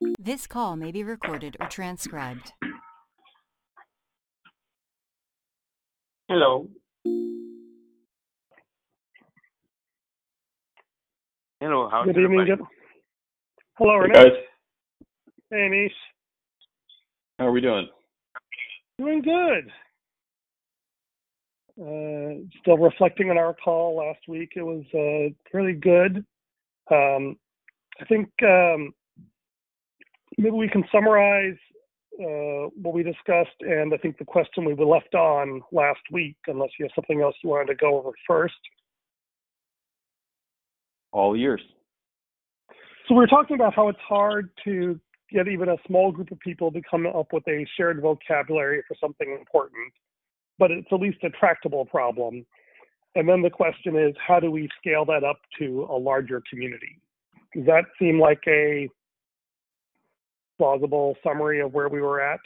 This call may be recorded or transcribed. Hello. Hello, how's Good evening, everybody? Jim. Hello, Hey guys, Hey, Anish. how are we doing? Doing good. Uh, still reflecting on our call last week. It was uh, really good. Um, I think um, maybe we can summarize uh, what we discussed, and I think the question we were left on last week, unless you have something else you wanted to go over first. All yours. So we were talking about how it's hard to get even a small group of people to come up with a shared vocabulary for something important, but it's at least a tractable problem. And then the question is, how do we scale that up to a larger community? Does that seem like a plausible summary of where we were at?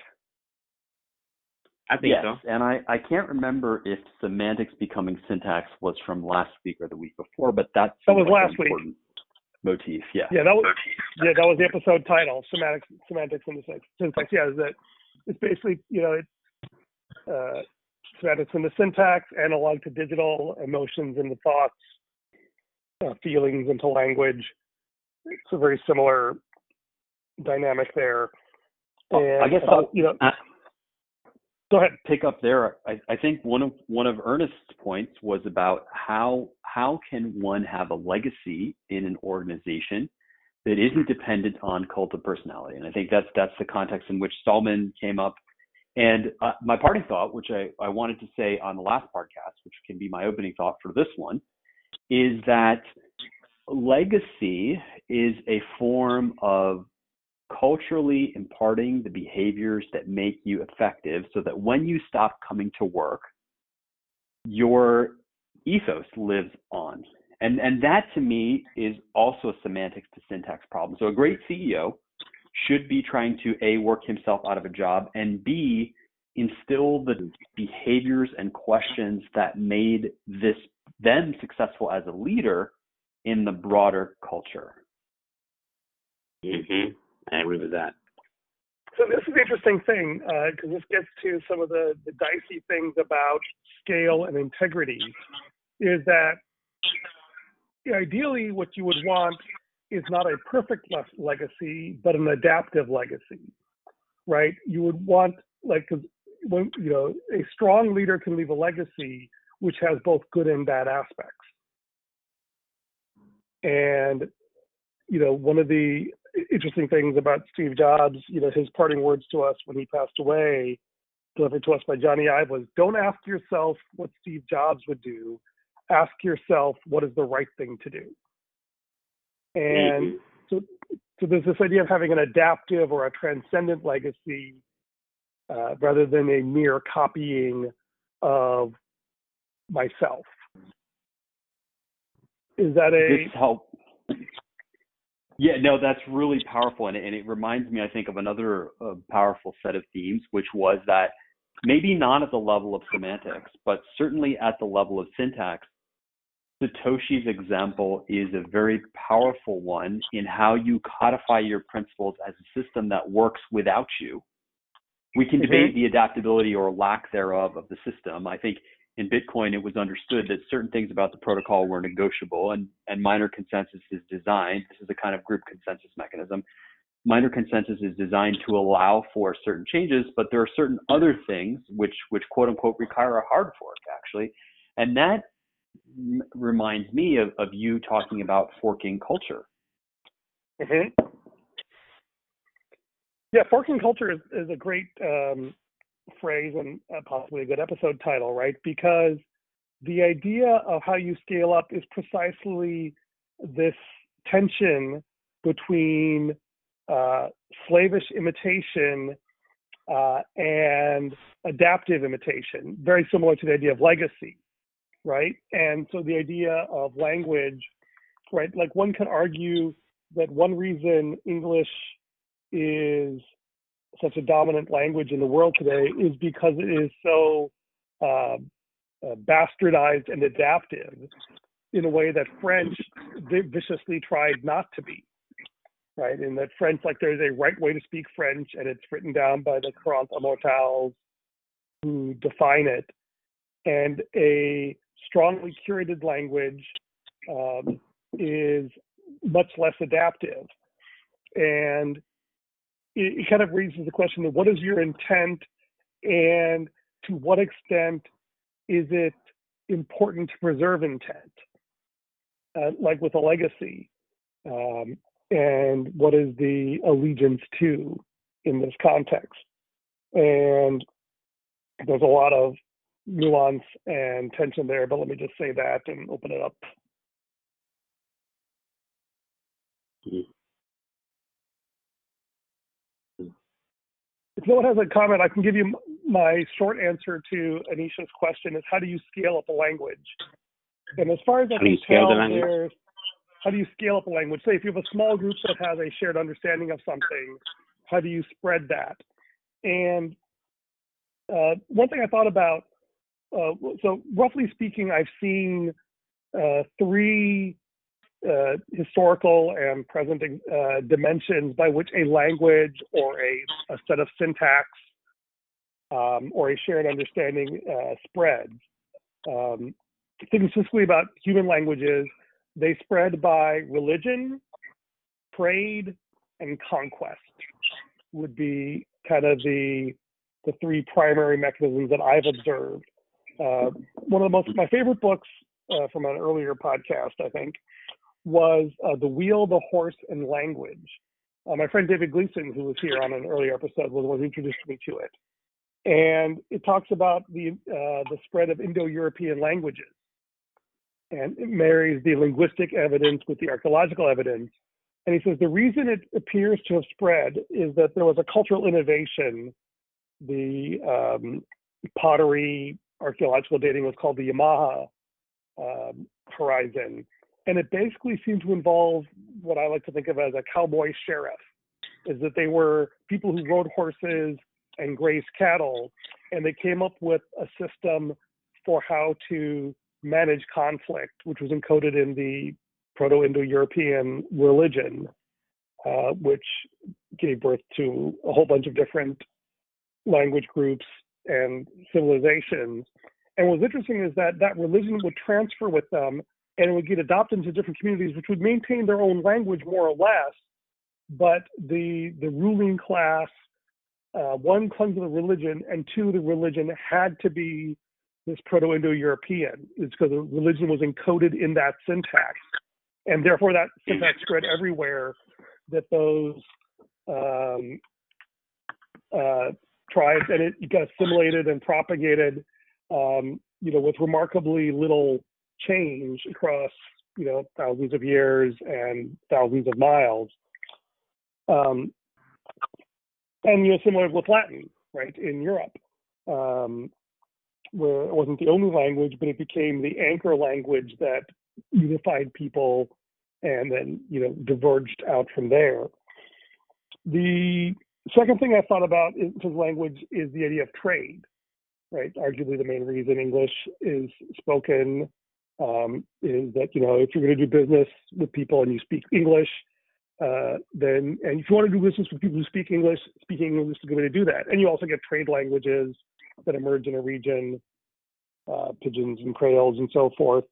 I think yes, so. and I, I can't remember if semantics becoming syntax was from last week or the week before, but that That was like last an week. Motif, yeah. Yeah, that was yeah, that was the episode title, semantics, semantics in the syntax. syntax. Yeah, is that it's basically you know it's uh, semantics in the syntax, analog to digital, emotions into thoughts, uh, feelings into language. It's a very similar dynamic there. Well, And I guess I'll- you know. uh, Go ahead. Pick up there. I, I think one of one of Ernest's points was about how how can one have a legacy in an organization that isn't dependent on cult of personality, and I think that's that's the context in which Stallman came up. And uh, my parting thought, which I, I wanted to say on the last podcast, which can be my opening thought for this one, is that legacy is a form of culturally imparting the behaviors that make you effective so that when you stop coming to work, your ethos lives on. And, and that to me is also a semantics to syntax problem. So a great CEO should be trying to A, work himself out of a job, and B, instill the behaviors and questions that made this them successful as a leader in the broader culture. hmm I agree with that. So this is the interesting thing uh, because this gets to some of the, the dicey things about scale and integrity. Is that ideally what you would want is not a perfect le- legacy, but an adaptive legacy, right? You would want like 'cause when you know a strong leader can leave a legacy which has both good and bad aspects. And you know, one of the interesting things about Steve Jobs, you know, his parting words to us when he passed away, delivered to us by Jony Ive, was don't ask yourself what Steve Jobs would do. Ask yourself what is the right thing to do. And Mhm. so, so there's this idea of having an adaptive or a transcendent legacy uh, rather than a mere copying of myself. Is that a this help yeah no that's really powerful and, and it reminds me i think of another uh, powerful set of themes which was that maybe not at the level of semantics but certainly at the level of syntax satoshi's example is a very powerful one in how you codify your principles as a system that works without you we can Mhm. debate the adaptability or lack thereof of the system i think in Bitcoin, it was understood that certain things about the protocol were negotiable and, and miner consensus is designed. This is a kind of group consensus mechanism. Miner consensus is designed to allow for certain changes, but there are certain other things which, which quote unquote require a hard fork actually. And that m- reminds me of, of you talking about forking culture. Mhm. Yeah, forking culture is, is a great um, phrase and uh, possibly a good episode title, right? Because the idea of how you scale up is precisely this tension between uh, slavish imitation uh, and adaptive imitation, very similar to the idea of legacy, right? And so the idea of language, right? Like one can argue that one reason English is such a dominant language in the world today is because it is so uh, uh, bastardized and adaptive in a way that French viciously tried not to be. right? In that French, like there's a right way to speak French, and it's written down by the Courants Immortels who define it, and a strongly curated language um, is much less adaptive. And it, kind of raises the question of what is your intent and to what extent is it important to preserve intent, uh, like with a legacy? Um, and what is the allegiance to in this context? And there's a lot of nuance and tension there, but let me just say that and open it up. If no one has a comment, I can give you my short answer to Anisha's question is how do you scale up a language? And as far as I can tell, there's how do you scale up a language? Say if you have a small group that has a shared understanding of something, how do you spread that? And uh, one thing I thought about, uh, so roughly speaking, I've seen uh, three uh, historical and present uh, dimensions by which a language or a, a set of syntax um, or a shared understanding uh, spreads. Um, thinking specifically about human languages, they spread by religion, trade, and conquest would be kind of the the three primary mechanisms that I've observed. Uh, one of the most my favorite books uh, from an earlier podcast, I think, was uh, The Wheel, the Horse, and Language. Uh, my friend David Gleason, who was here on an earlier episode, was the one who introduced me to it. And it talks about the uh, the spread of Indo-European languages and it marries the linguistic evidence with the archaeological evidence. And he says the reason it appears to have spread is that there was a cultural innovation. The um, pottery archaeological dating was called the Yamnaya um, horizon. And it basically seemed to involve what I like to think of as a cowboy sheriff, is that they were people who rode horses and grazed cattle, and they came up with a system for how to manage conflict, which was encoded in the Proto Indo European religion, uh, which gave birth to a whole bunch of different language groups and civilizations. And what's interesting is that that religion would transfer with them and it would get adopted into different communities, which would maintain their own language more or less. But the the ruling class, uh, one clung to the religion, and two, the religion had to be this Proto-Indo-European. It's because the religion was encoded in that syntax, and therefore that syntax spread everywhere. That those um, uh, tribes and it got assimilated and propagated, um, you know, with remarkably little change across you know thousands of years and thousands of miles. Um, and you know, similar with Latin, right, in Europe. Um, where it wasn't the only language, but it became the anchor language that unified people and then, you know, diverged out from there. The second thing I thought about in terms of language is the idea of trade, right? Arguably the main reason English is spoken um, is that, you know, if you're going to do business with people and you speak English, uh, then, and if you want to do business with people who speak English, speaking English is a good way to do that. And you also get trade languages that emerge in a region, uh, pidgins and creoles and so forth.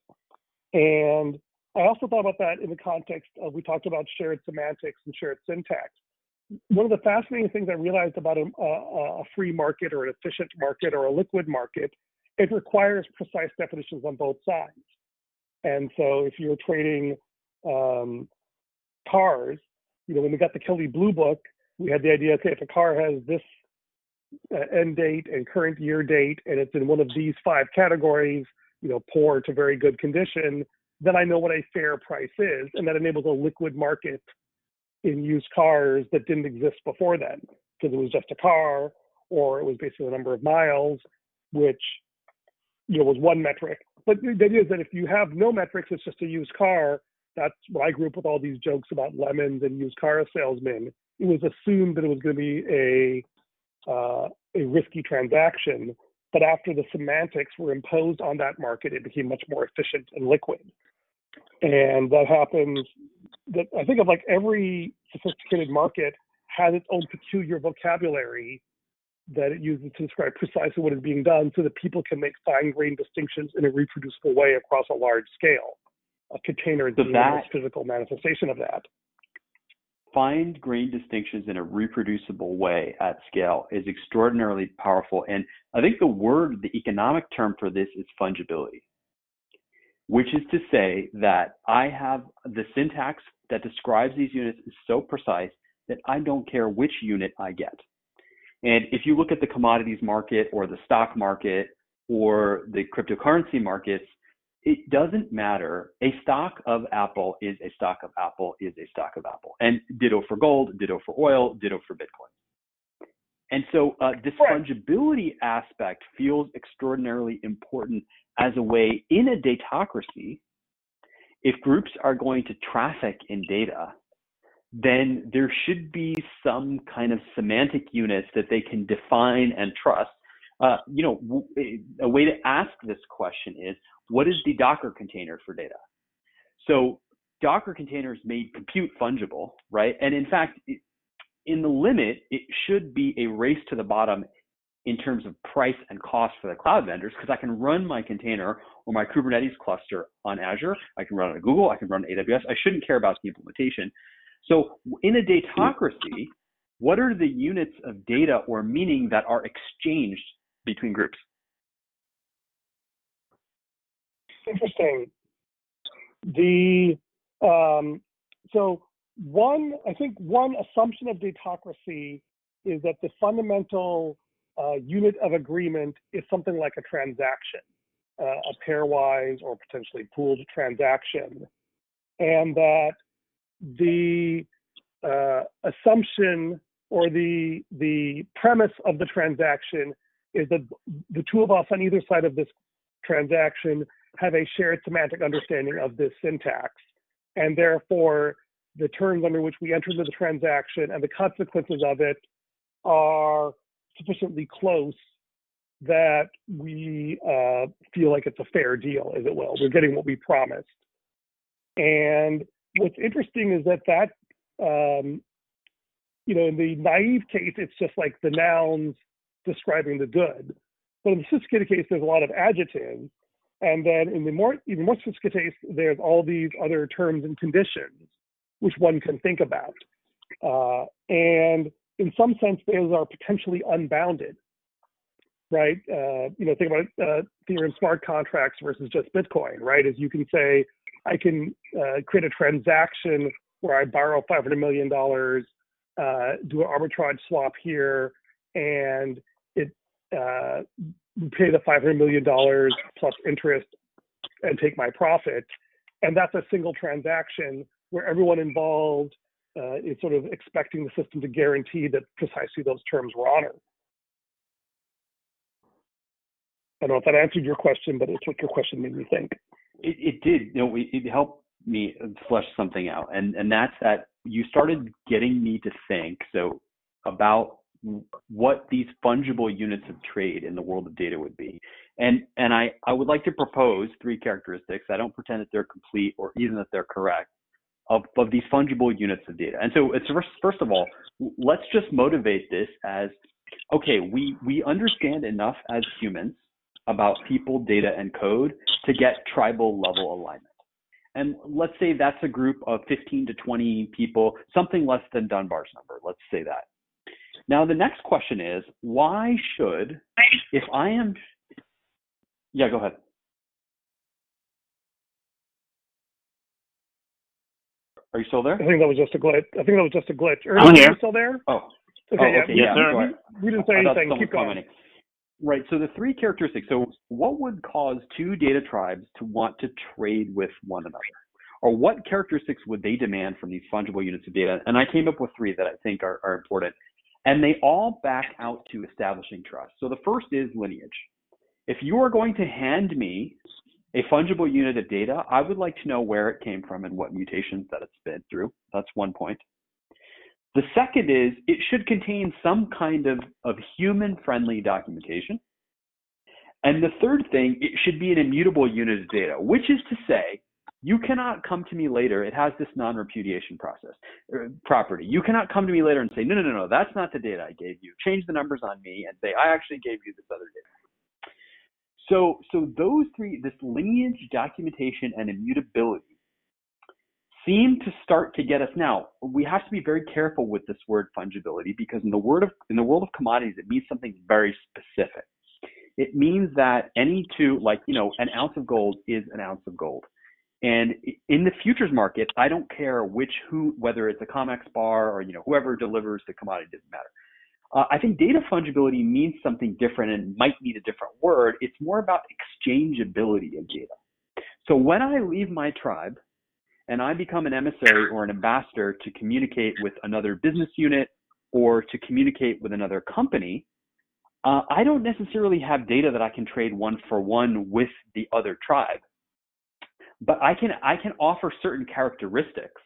And I also thought about that in the context of we talked about shared semantics and shared syntax. One of the fascinating things I realized about a, a, a free market or an efficient market or a liquid market, it requires precise definitions on both sides. And so if you're trading um, cars, you know, when we got the Kelley Blue Book, we had the idea, okay, if a car has this uh, end date and current year date, and it's in one of these five categories, you know, poor to very good condition, then I know what a fair price is, and that enables a liquid market in used cars that didn't exist before then because it was just a car or it was basically the number of miles, which you know was one metric. But the idea is that if you have no metrics, it's just a used car. That's what I grew up with all these jokes about lemons and used car salesmen. It was assumed that it was going to be a uh, a risky transaction. But after the semantics were imposed on that market, it became much more efficient and liquid. and that happens. That I think of like every sophisticated market has its own peculiar vocabulary that it uses to describe precisely what is being done, so that people can make fine-grained distinctions in a reproducible way across a large scale. A container is So the physical manifestation of that. find grain distinctions in a reproducible way at scale is extraordinarily powerful. And I think the word, the economic term for this is fungibility, which is to say that I have the syntax that describes these units is so precise that I don't care which unit I get. And if you look at the commodities market or the stock market or the cryptocurrency markets, it doesn't matter. A stock of Apple is a stock of Apple is a stock of Apple. And ditto for gold, ditto for oil, ditto for Bitcoin. And so uh, this fungibility aspect feels extraordinarily important as a way in a datocracy. If groups are going to traffic in data, then there should be some kind of semantic units that they can define and trust. Uh, you know, w- a way to ask this question is, what is the Docker container for data? So Docker containers made compute fungible, right? And in fact, it- in the limit, it should be a race to the bottom in terms of price and cost for the cloud vendors because I can run my container or my Kubernetes cluster on Azure. I can run it on Google. I can run AWS. I shouldn't care about the implementation. So in a datocracy, what are the units of data or meaning that are exchanged between groups? Interesting. The um, so one, I think one assumption of datocracy is that the fundamental uh, unit of agreement is something like a transaction, uh, a pairwise or potentially pooled transaction, and that the uh, assumption or the the premise of the transaction is that the two of us on either side of this transaction have a shared semantic understanding of this syntax, and therefore the terms under which we enter into the transaction and the consequences of it are sufficiently close that we uh, feel like it's a fair deal, as it will. We're getting what we promised. And what's interesting is that that, um, you know, in the naive case, it's just like the nouns describing the good. But in the sophisticated case, there's a lot of adjectives. And then in the more, even more sophisticated case, there's all these other terms and conditions which one can think about. Uh, and in some sense, those are potentially unbounded, right? Uh, you know, think about uh, Ethereum smart contracts versus just Bitcoin, right? As you can say, I can uh, create a transaction where I borrow $500 million, uh, do an arbitrage swap here, and it uh, pay the $500 million plus interest and take my profit. And that's a single transaction where everyone involved uh, is sort of expecting the system to guarantee that precisely those terms were honored. I don't know if that answered your question, but it's what your question made me think. It, it did. You know, it, helped me flesh something out, and and that's that you started getting me to think so about what these fungible units of trade in the world of data would be. And and I, I would like to propose three characteristics. I don't pretend that they're complete or even that they're correct of, of these fungible units of data. And so it's first, first of all, let's just motivate this as okay, we we understand enough as humans about people, data, and code to get tribal level alignment. And let's say that's a group of 15 to 20 people, something less than Dunbar's number. Let's say that. Now, the next question is why should, if I am, yeah, go ahead. Are you still there? I think that was just a glitch. I think that was just a glitch. Ernest, I'm are here. you still there? Oh, Okay, oh, yeah. okay, Yes, yeah. sir. go ahead. We didn't say I anything. Keep going. commenting. Right. So the three characteristics. So what would cause two data tribes to want to trade with one another? Or what characteristics would they demand from these fungible units of data? And I came up with three that I think are, are important. And they all back out to establishing trust. So the first is lineage. If you are going to hand me a fungible unit of data, I would like to know where it came from and what mutations that it's been through. That's one point. The second is it should contain some kind of, of human friendly documentation. And the third thing, it should be an immutable unit of data, which is to say, you cannot come to me later. It has this non-repudiation process er, property. You cannot come to me later and say, no, no, no, no, that's not the data I gave you. Change the numbers on me and say, I actually gave you this other data. So, so those three, this lineage, documentation, and immutability seem to start to get us now. We have to be very careful with this word fungibility because in the word of in the world of commodities, it means something very specific. It means that any two, like you know, an ounce of gold is an ounce of gold. And in the futures market, I don't care which who, whether it's a COMEX bar or you know whoever delivers the commodity doesn't matter. Uh, I think data fungibility means something different and might need a different word. It's more about exchangeability of data. So when I leave my tribe and I become an emissary or an ambassador to communicate with another business unit or to communicate with another company, uh, I don't necessarily have data that I can trade one for one with the other tribe, but I can I can offer certain characteristics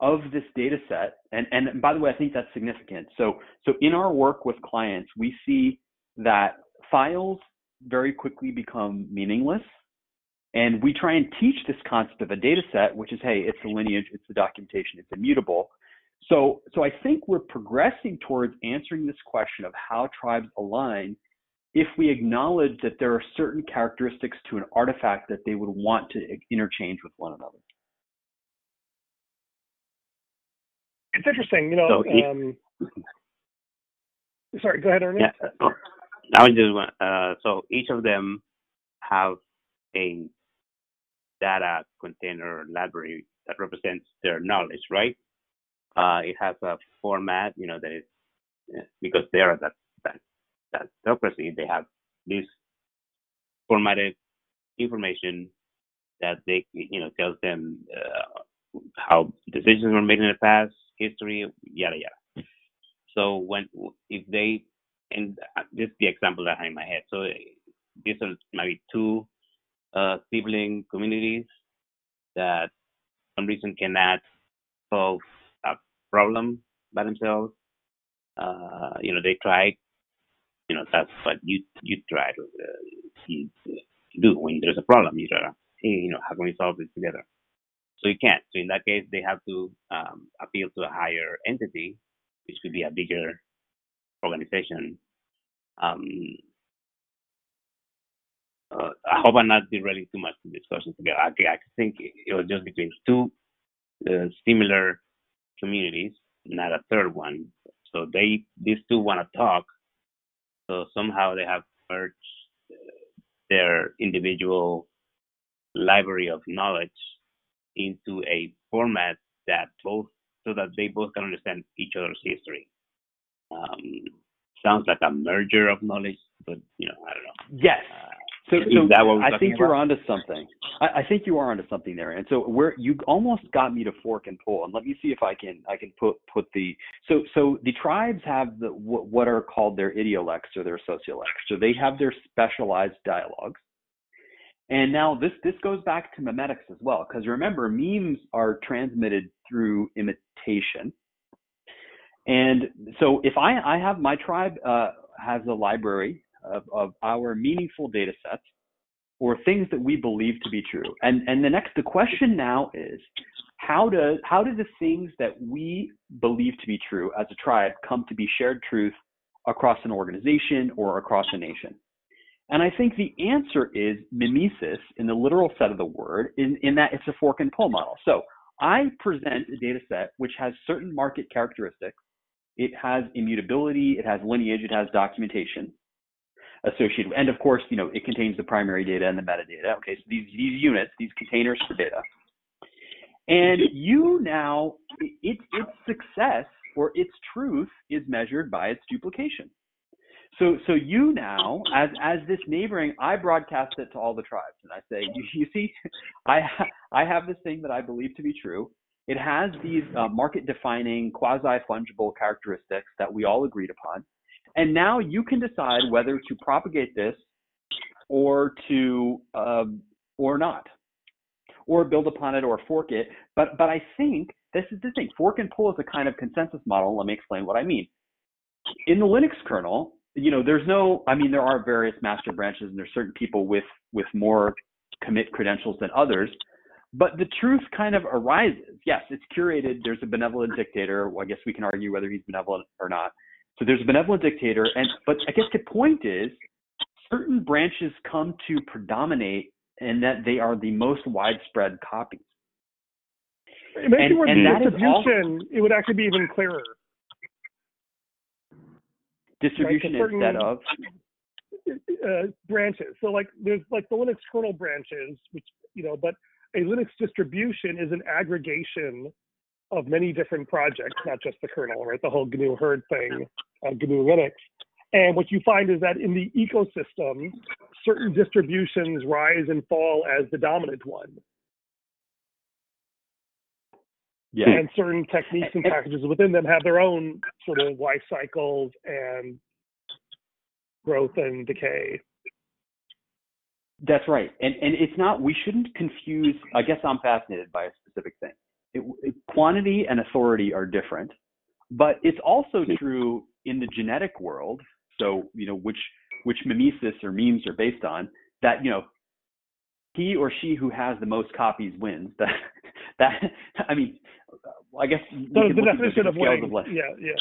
of this data set. And and by the way, I think that's significant. So so in our work with clients, we see that files very quickly become meaningless and we try and teach this concept of a data set, which is, hey, it's a lineage, it's the documentation, it's immutable. So, so I think we're progressing towards answering this question of how tribes align if we acknowledge that there are certain characteristics to an artifact that they would want to interchange with one another. It's interesting, you know. So um, sorry, go ahead, Ernie. Yeah, I was just uh, so each of them have a data container library that represents their knowledge, right? Uh, it has a format, you know, that is because they are that that that democracy. They have this formatted information that they, you know, tells them uh, how decisions were made in the past, history, yada yada. So when if they and this is the example that I have in my head. So these are maybe two uh, sibling communities that some reason cannot solve a problem by themselves. Uh, you know, they try. You know, that's what you you try to uh, you, do when there's a problem. You try to, hey, you know, how can we solve this together? So you can't. So in that case, they have to um, appeal to a higher entity, which could be a bigger organization. Um, uh, I hope I'm not derailing too much the discussion together. I, I think it was just between two uh, similar communities, not a third one. So they these two want to talk. So somehow they have merged uh, their individual library of knowledge into a format that both so that they both can understand each other's history. Um, sounds like a merger of knowledge, but you know, I don't know. Yes, uh, so, so I think you're onto something. I, I, think you are onto something there. And so where you almost got me to fork and pull. And let me see if I can I can put put the so so the tribes have the what are called their idiolects or their sociolects. So they have their specialized dialogues. And now this this goes back to memetics as well, because remember memes are transmitted through imitation. And so if I I have my tribe uh, has a library of, of our meaningful data sets or things that we believe to be true. And, and the next, the question now is, how do, how do the things that we believe to be true as a tribe come to be shared truth across an organization or across a nation? And I think the answer is mimesis in the literal set of the word, in, in that it's a fork and pull model. So I present a data set which has certain market characteristics. It has immutability, it has lineage, it has documentation associated. And of course, you know, it contains the primary data and the metadata. Okay, so these these units, these containers for data. And you now, its its success or its truth is measured by its duplication. So so you now, as as this neighboring, I broadcast it to all the tribes, and I say, you, you see, I I have this thing that I believe to be true. It has these uh, market defining quasi fungible characteristics that we all agreed upon. And now you can decide whether to propagate this or to um, or not, or build upon it or fork it. But but I think this is the thing. Fork and pull is a kind of consensus model. Let me explain what I mean. In the Linux kernel, you know, there's no. I mean, there are various master branches, and there's certain people with with more commit credentials than others. but the truth kind of arises. Yes, it's curated. There's a benevolent dictator. Well, I guess we can argue whether he's benevolent or not. So there's a benevolent dictator, and but I guess the point is, certain branches come to predominate, and that they are the most widespread copies. And- word and that is distribution, it would actually be even clearer. Distribution certain- instead of uh, branches. So like there's like the Linux kernel branches, which you know, but a Linux distribution is an aggregation of many different projects, not just the kernel, right? The whole GNU Hurd thing, uh, GNU Linux. And what you find is that in the ecosystem, certain distributions rise and fall as the dominant one, yeah. and certain techniques and packages within them have their own sort of life cycles and growth and decay. That's right, and and it's not. We shouldn't confuse. I guess I'm fascinated by a specific thing. It, it, quantity and authority are different, but it's also hmm. true in the genetic world. So you know which which mimesis or memes are based on. That you know he or she who has the most copies wins. That that I mean, I guess So the definition of winning, life. yeah, yeah.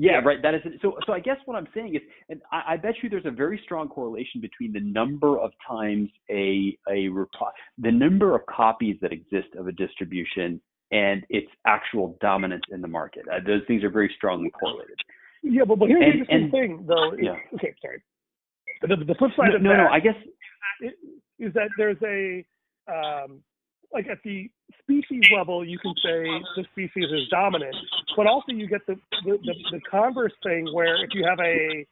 Yeah, right. That is so. So I guess what I'm saying is, and I, I bet you there's a very strong correlation between the number of times a a reply, the number of copies that exist of a distribution, and its actual dominance in the market. Uh, those things are very strongly correlated. Yeah, but, but here's And- the interesting and- thing, though. Is, yeah. Okay, sorry. The, the flip side No, of no, that no. I guess is that there's a um, like at the species level, you can say the species is dominant, but also you get the the, the, the converse thing where if you have a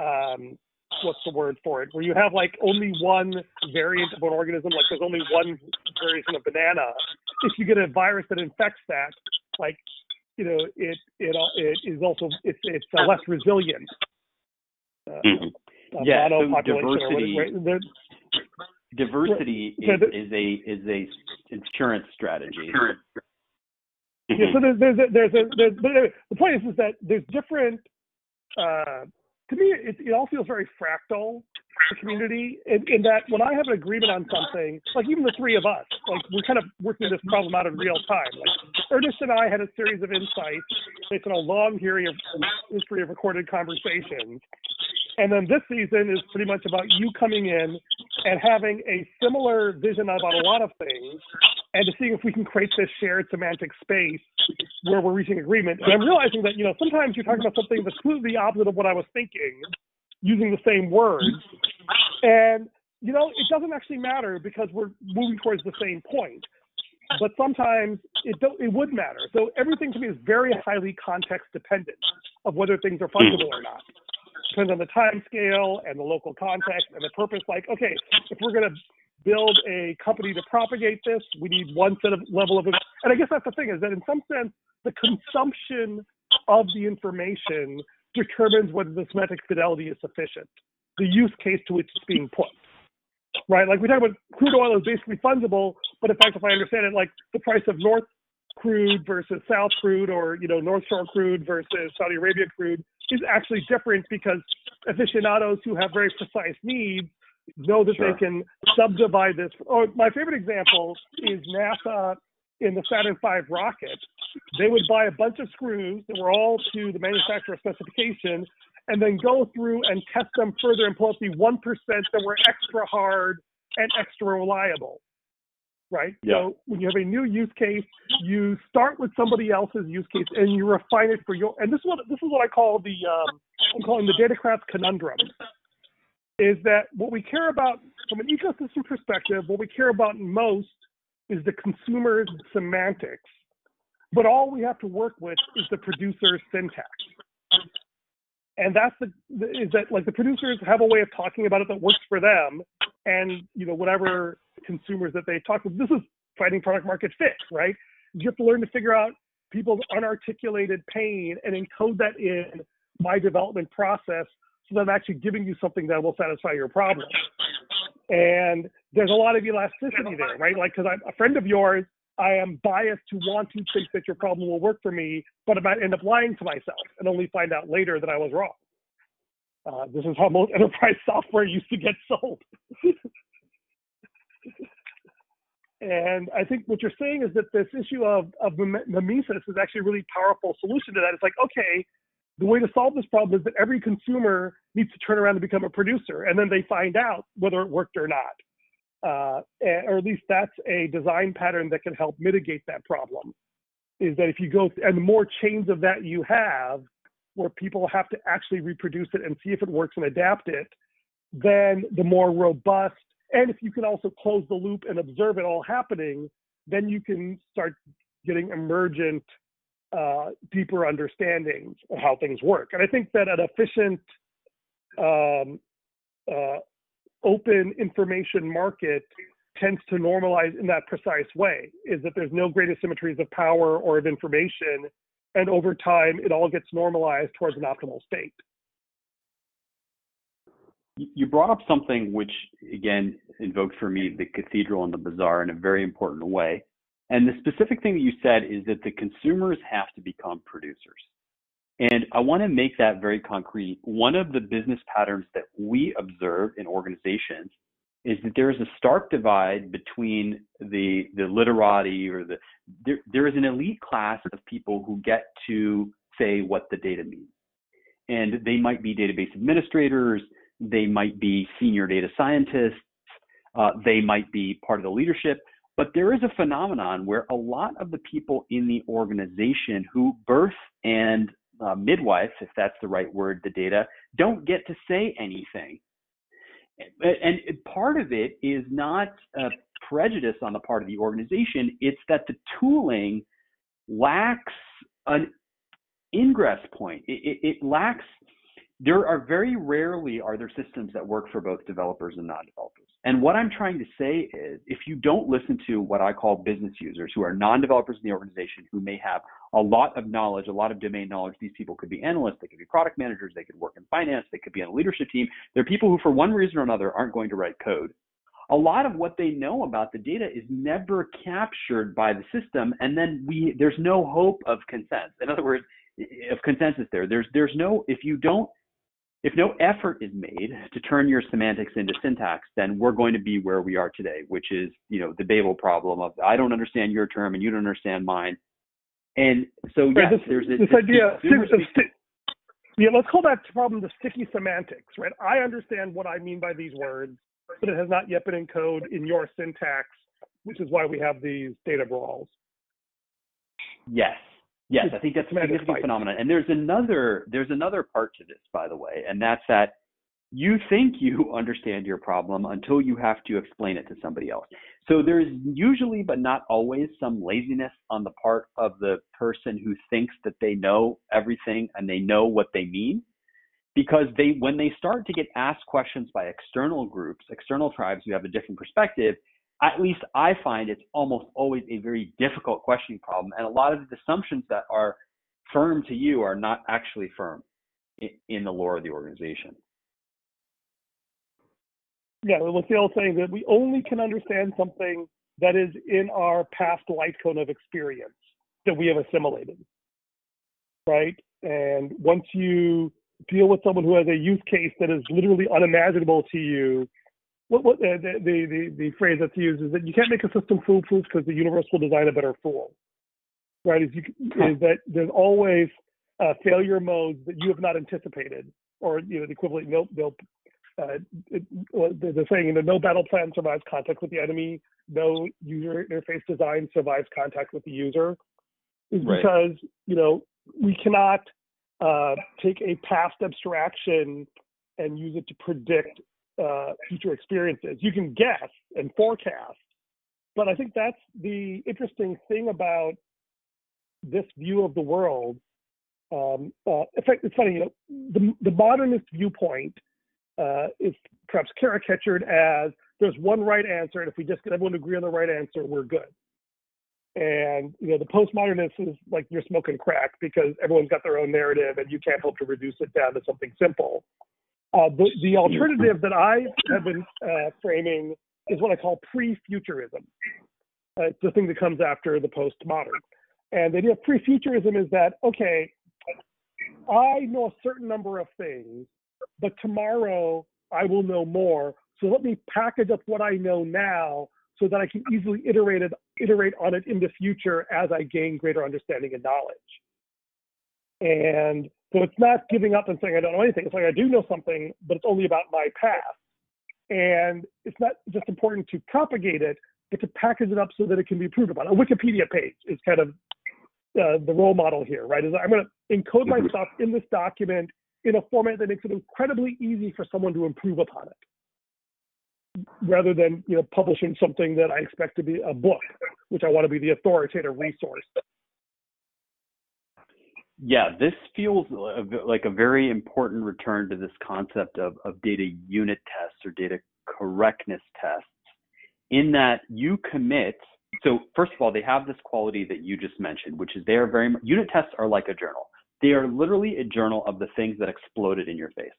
um, what's the word for it? Where you have like only one variant of an organism, like there's only one variation of banana. If you get a virus that infects that, like you know, it it it is also it's it's uh, less resilient. Uh, Mhm. uh, Yeah, so or diversity- right? There- diversity So is, the- is a is a insurance strategy. Yeah, so there's there's a, there's a there's, but anyway, the point is is that there's different. Uh, to me, it, it all feels very fractal. The community, in, in that when I have an agreement on something, like even the three of us, like we're kind of working this problem out in real time. Like Ernest and I had a series of insights based on a long history of history of recorded conversations, and then this season is pretty much about you coming in and having a similar vision about a lot of things, and to seeing if we can create this shared semantic space where we're reaching agreement. And I'm realizing that, you know, sometimes you're talking about something that's completely opposite of what I was thinking, using the same words. And, you know, it doesn't actually matter because we're moving towards the same point. But sometimes it don't, it would matter. So everything to me is very highly context dependent of whether things are fungible or not. Depends on the time scale and the local context and the purpose. Like, okay, if we're going to build a company to propagate this. We need one set of level of, and I guess that's the thing is that in some sense, the consumption of the information determines whether the semantic fidelity is sufficient, the use case to which it's being put. Right? Like we talk about crude oil is basically fungible, but in fact, if I understand it, like the price of North crude versus South crude or, you know, North Shore crude versus Saudi Arabia crude is actually different because aficionados who have very precise needs know that Sure. they can subdivide this. Oh, my favorite example is NASA in the Saturn V rocket. They would buy a bunch of screws that were all to the manufacturer specification and then go through and test them further and pull out the 1% that were extra hard and extra reliable. Right? Yeah. So when you have a new use case, you start with somebody else's use case and you refine it for your and this is what this is what I call the um, I'm calling the Datocrat's conundrum is that what we care about from an ecosystem perspective, what we care about most is the consumer's semantics. But all we have to work with is the producer's syntax. And that's the is that like the producers have a way of talking about it that works for them, and you know whatever consumers that they talk with. This is finding product market fit, right? You have to learn to figure out people's unarticulated pain and encode that in my development process so that I'm actually giving you something that will satisfy your problem. And there's a lot of elasticity there, right? Like, because I'm a friend of yours, I am biased to want to think that your problem will work for me, but I might end up lying to myself and only find out later that I was wrong. Uh, this is how most enterprise software used to get sold. And I think what you're saying is that this issue of, of mimesis is actually a really powerful solution to that. It's like, okay, the way to solve this problem is that every consumer needs to turn around and become a producer, and then they find out whether it worked or not. Uh, or at least that's a design pattern that can help mitigate that problem. Is that if you go, and the more chains of that you have, where people have to actually reproduce it and see if it works and adapt it, then the more robust and if you can also close the loop and observe it all happening, then you can start getting emergent, uh, deeper understandings of how things work. And I think that an efficient, um, uh, open information market tends to normalize in that precise way is that there's no great asymmetries of power or of information. And over time, it all gets normalized towards an optimal state you brought up something which again invoked for me the cathedral and the bazaar in a very important way. And the specific thing that you said is that the consumers have to become producers. And i want to make that very concrete. One of the business patterns that we observe in organizations is that there is a stark divide between the the literati or the there, there is an elite class of people who get to say what the data means. And they might be database administrators they might be senior data scientists, uh, they might be part of the leadership. But there is a phenomenon where a lot of the people in the organization who birth and uh, midwife, if that's the right word, the data, don't get to say anything. And part of it is not prejudice on the part of the organization, it's that the tooling lacks an ingress point. It, it, it lacks there are very rarely are there systems that work for both developers and non-developers. And what I'm trying to say is if you don't listen to what I call business users who are non-developers in the organization who may have a lot of knowledge, a lot of domain knowledge, these people could be analysts, they could be product managers, they could work in finance, they could be on a leadership team. They're people who for one reason or another aren't going to write code. A lot of what they know about the data is never captured by the system and then we there's no hope of consensus. In other words, of consensus there. There's there's no if you don't if no effort is made to turn your semantics into syntax, then we're going to be where we are today, which is, you know, the Babel problem of I don't understand your term and you don't understand mine. And so, yes, this, there's a, this idea. Of, yeah, let's call that problem the sticky semantics, right? I understand what I mean by these words, but it has not yet been encoded in your syntax, which is why we have these data brawls. Yes, Yes, I think that's a significant phenomenon. And there's another there's another part to this, by the way, and that's that you think you understand your problem until you have to explain it to somebody else. So there's usually, but not always, some laziness on the part of the person who thinks that they know everything and they know what they mean. Because they, when they start to get asked questions by external groups, external tribes who have a different perspective, at least I find it's almost always a very difficult questioning problem. And a lot of the assumptions that are firm to you are not actually firm in, the lore of the organization. Yeah, what's the old saying that we only can understand something that is in our past light cone of experience that we have assimilated. Right? And once you deal with someone who has a use case that is literally unimaginable to you, what, what the, the, the, the phrase that's used is that you can't make a system foolproof because the universe will design a better fool. Right? Is, you, is that there's always uh, failure modes that you have not anticipated, or you know the equivalent. No, no. Uh, it, the saying, you know, no battle plan survives contact with the enemy. No user interface design survives contact with the user. Is right. because you know we cannot uh, take a past abstraction and use it to predict uh, future experiences. You can guess and forecast, but I think that's the interesting thing about this view of the world. Um, uh, in fact, it's funny, you know, the, the modernist viewpoint uh, is perhaps caricatured as there's one right answer, and if we just get everyone to agree on the right answer, we're good. And you know, the postmodernist is like you're smoking crack because everyone's got their own narrative, and you can't help to reduce it down to something simple. Uh, the, the alternative that I have been uh, framing is what I call pre-futurism. Uh, it's the thing that comes after the postmodern. And the idea of pre-futurism is that, okay, I know a certain number of things, but tomorrow I will know more. So let me package up what I know now so that I can easily iterate it, iterate on it in the future as I gain greater understanding and knowledge. And so it's not giving up and saying I don't know anything. It's like I do know something, but it's only about my past. And it's not just important to propagate it, but to package it up so that it can be improved upon. A Wikipedia page is kind of uh, the role model here, right? Is I'm going to encode my Mhm. stuff in this document in a format that makes it incredibly easy for someone to improve upon it, rather than you know publishing something that I expect to be a book, which I want to be the authoritative resource. Yeah, this feels like a very important return to this concept of, of data unit tests or data correctness tests, in that you commit. So, first of all, they have this quality that you just mentioned, which is they are very unit tests are like a journal. They are literally a journal of the things that exploded in your face.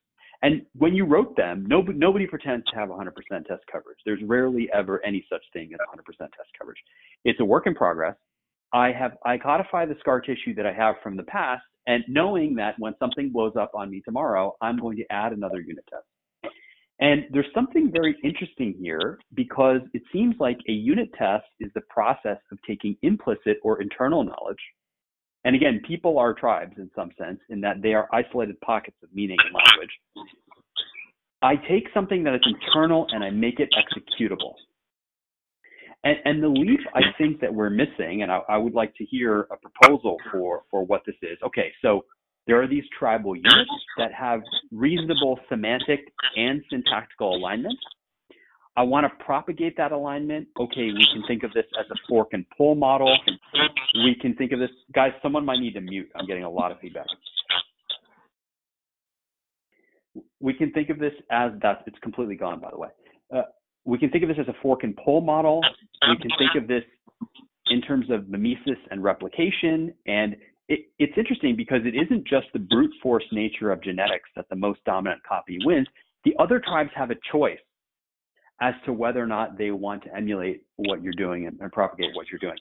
And when you wrote them, nobody, nobody pretends to have 100% test coverage. There's rarely ever any such thing as 100% test coverage. It's a work in progress. I have I codify the scar tissue that I have from the past, and knowing that when something blows up on me tomorrow, I'm going to add another unit test. And there's something very interesting here because it seems like a unit test is the process of taking implicit or internal knowledge. And again, people are tribes in some sense, in that they are isolated pockets of meaning and language. I take something that is internal and I make it executable. And, and the leap I think that we're missing, and I, I would like to hear a proposal for, for what this is. Okay, so there are these tribal units that have reasonable semantic and syntactical alignment. I want to propagate that alignment. Okay, we can think of this as a fork and pull model. We can think of this, guys, someone might need to mute. I'm getting a lot of feedback. We can think of this as that it's completely gone, by the way. Uh, we can think of this as a fork and pull model. We can think of this in terms of mimesis and replication. And it, it's interesting because it isn't just the brute force nature of genetics that the most dominant copy wins. The other tribes have a choice as to whether or not they want to emulate what you're doing and, and propagate what you're doing.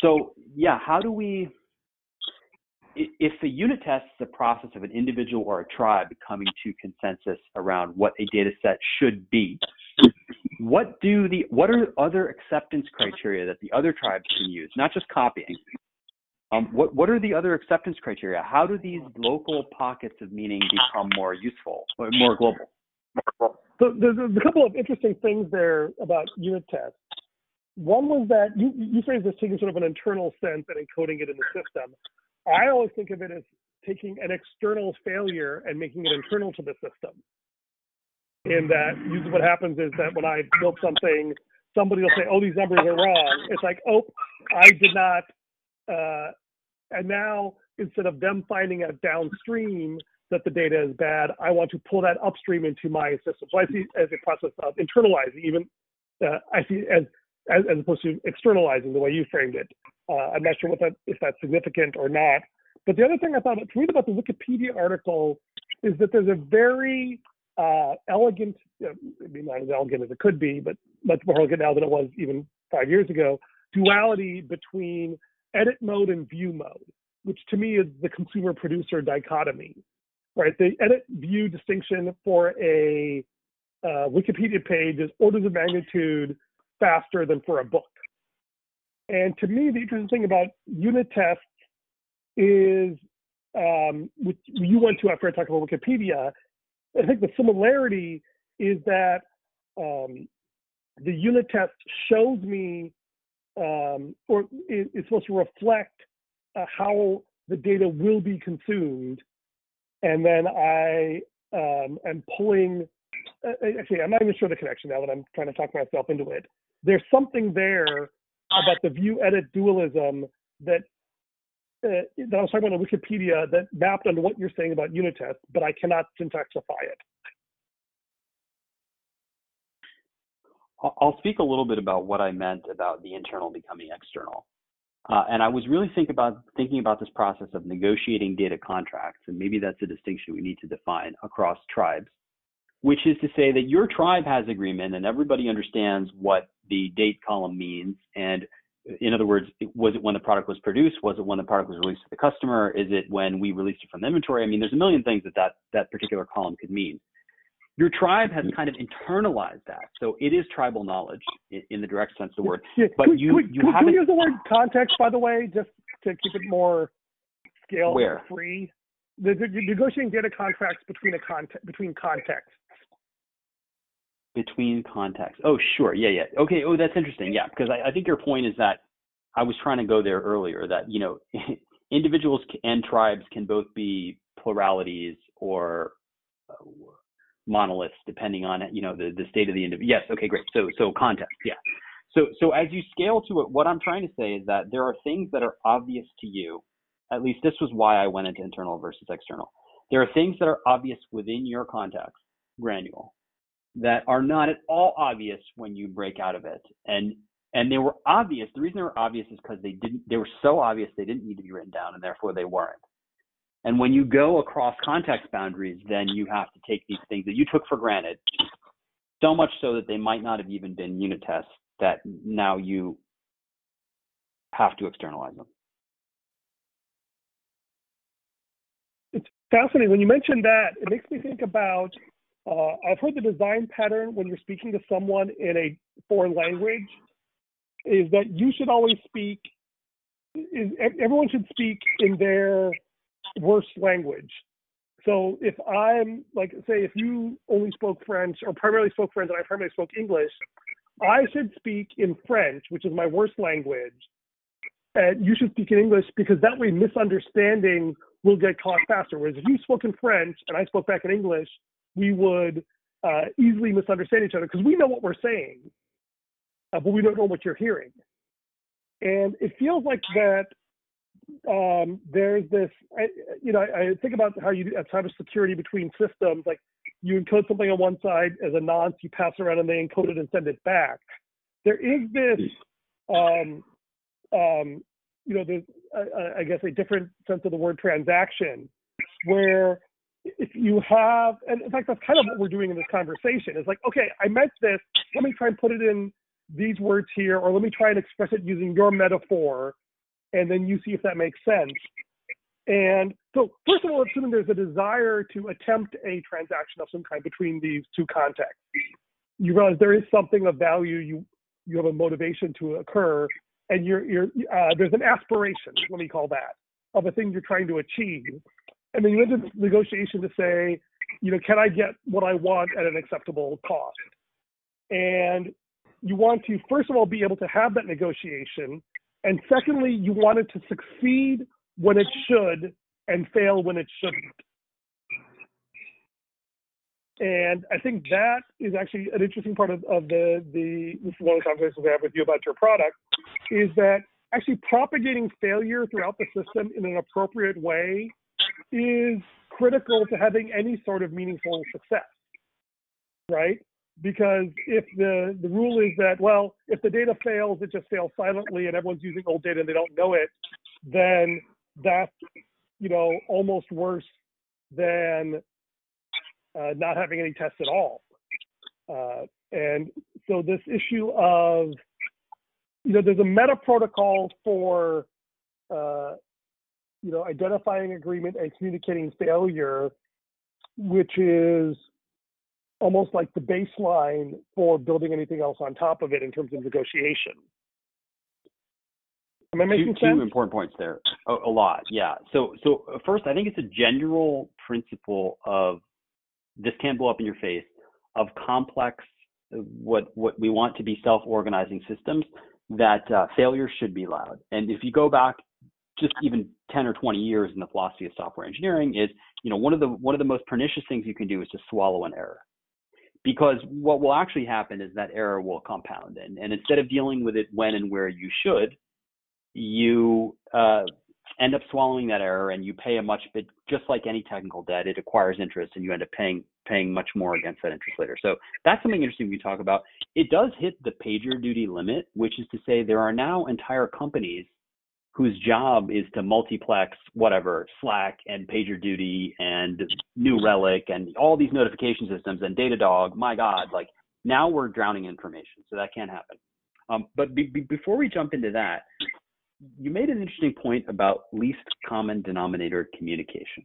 So, yeah, how do we? If the unit test is the process of an individual or a tribe coming to consensus around what a data set should be, what do the what are other acceptance criteria that the other tribes can use not just copying um, what what are the other acceptance criteria how do these local pockets of meaning become more useful or more global So there's a couple of interesting things there about unit tests. One was that you, you phrased this taking sort of an internal sense and encoding it in the system. I always think of it as taking an external failure and making it internal to the system. In that, usually what happens is that when I build something, somebody will say, "Oh, these numbers are wrong." It's like, "Oh, I did not," uh, and now instead of them finding out downstream that the data is bad, I want to pull that upstream into my system. So I see it as a process of internalizing, even uh, I see as, as as opposed to externalizing the way you framed it. Uh, I'm not sure what that if that's significant or not. But the other thing I thought to read about the Wikipedia article is that there's a very uh, elegant, maybe not as elegant as it could be, but much more elegant now than it was even five years ago, duality between edit mode and view mode, which to me is the consumer producer dichotomy, right? The edit view distinction for a uh, Wikipedia page is orders of magnitude faster than for a book. And to me, the interesting thing about unit tests is, um, which you went to after I talked about Wikipedia, I think the similarity is that um, the unit test shows me, um, or is, is supposed to reflect uh, how the data will be consumed, and then I um, am pulling. Uh, actually, I'm not even sure the connection now that I'm trying to talk myself into it. There's something there about the view edit dualism that uh, that I was talking about on Wikipedia that mapped onto what you're saying about unit tests, but I cannot syntaxify it. I'll- I'll speak a little bit about what I meant about the internal becoming external. Uh, and I was really think about thinking about this process of negotiating data contracts, and maybe that's a distinction we need to define across tribes, which is to say that your tribe has agreement and everybody understands what the date column means. And in other words, was it when the product was produced? Was it when the product was released to the customer? Is it when we released it from the inventory? I mean, there's a million things that that, that particular column could mean. your tribe has kind of internalized that. So it is tribal knowledge in, in the direct sense of the word. Yeah, But could, you- could, you could, haven't- we use the word context, by the way, just to keep it more scale Where? free? The, the, negotiating data contracts between a context between contexts. Between contexts. Oh, sure. Yeah, yeah. Okay. Oh, that's interesting. Yeah, because I, I think your point is that I was trying to go there earlier. That you know, individuals and tribes can both be pluralities or uh, monoliths, depending on you know the the state of the individual. Yes. Okay. Great. So so context. Yeah. So so as you scale to it, what I'm trying to say is that there are things that are obvious to you. At least this was why I went into internal versus external. There are things that are obvious within your context, granule, that are not at all obvious when you break out of it. And and they were obvious. The reason they were obvious is because they didn't they were so obvious they didn't need to be written down and therefore they weren't. And when you go across context boundaries, then you have to take these things that you took for granted, so much so that they might not have even been unit tests that now you have to externalize them. It's fascinating when you mentioned that. It makes me think about. Uh, I've heard the design pattern when you're speaking to someone in a foreign language is that you should always speak. Is everyone should speak in their worst language. So if I'm like, say, if you only spoke French or primarily spoke French and I primarily spoke English, I should speak in French, which is my worst language, and you should speak in English because that way misunderstanding will get caught faster. Whereas if you spoke in French and I spoke back in English, we would uh, easily misunderstand each other because we know what we're saying, uh, but we don't know what you're hearing. And it feels like that um, there's this, I, you know, I, I think about how you do cybersecurity between systems, like you encode something on one side as a nonce, you pass it around and they encode it and send it back. There is this, um, um, you know, there's, uh, I guess, a different sense of the word transaction, where if you have, and in fact, that's kind of what we're doing in this conversation. It's like, okay, I meant this. Let me try and put it in these words here, or let me try and express it using your metaphor, and then you see if that makes sense. And so, first of all, assuming there's a desire to attempt a transaction of some kind between these two contexts, you realize there is something of value. You you have a motivation to occur, and you're you're uh, there's an aspiration. Let me call that of a thing you're trying to achieve, and then you enter this negotiation to say, you know, can I get what I want at an acceptable cost? And you want to first of all be able to have that negotiation, and secondly, you want it to succeed when it should and fail when it shouldn't. And I think that is actually an interesting part of, of the, the, this is one of the conversations I have with you about your product, is that actually propagating failure throughout the system in an appropriate way is critical to having any sort of meaningful success, right? Because if the, the rule is that, well, if the data fails, it just fails silently and everyone's using old data and they don't know it, then that's, you know, almost worse than uh, not having any tests at all. Uh, and so this issue of, you know, there's a meta protocol for, uh, you know, identifying agreement and communicating failure, which is almost like the baseline for building anything else on top of it in terms of negotiation. Am I making two, sense? two important points there. A, a lot, yeah. So, so uh, first, I think it's a general principle of this can blow up in your face of complex, uh, what what we want to be self-organizing systems that uh, failure should be allowed. And if you go back just even 10 or 20 years in the philosophy of software engineering, is you know one of the one of the most pernicious things you can do is to swallow an error. Because what will actually happen is that error will compound. And, and instead of dealing with it when and where you should you uh, end up swallowing that error and you pay a much bit just like any technical debt it acquires interest and you end up paying paying much more against that interest later. So that's something interesting we talk about. It does hit the pager duty limit which is to say there are now entire companies whose job is to multiplex whatever slack and PagerDuty and new relic and all these notification systems and datadog my god like now we're drowning information so that can't happen um, but be, be, before we jump into that you made an interesting point about least common denominator communication.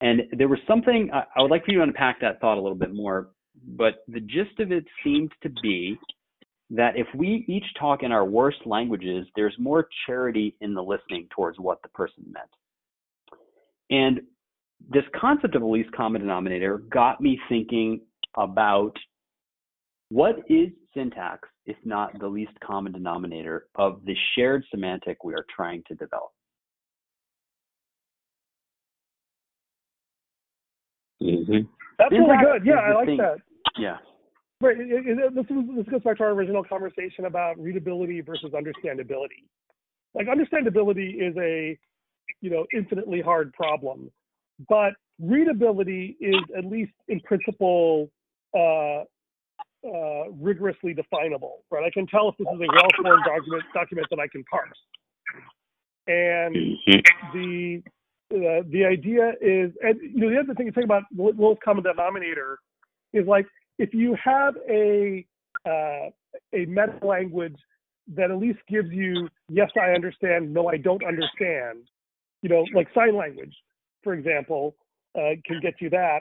And there was something I, I would like for you to unpack that thought a little bit more. But the gist of it seemed to be that if we each talk in our worst languages, there's more charity in the listening towards what the person meant. And this concept of a least common denominator got me thinking about what is syntax if not the least common denominator of the shared semantic we are trying to develop? Mm-hmm. That's Syntax really good. Yeah, I like thing- that. Yeah. Right. it- it- this, is, this goes back to our original conversation about readability versus understandability. Like understandability is a, you know, infinitely hard problem, but readability is at least in principle uh, uh, rigorously definable. Right. I can tell if this is a well-formed document document that I can parse. And Mm-hmm. the uh, the idea is, and you know, the other thing to think about lo- lowest common denominator is like if you have a uh, a meta language that at least gives you yes I understand, no I don't understand, you know, like sign language, for example, uh, can get you that.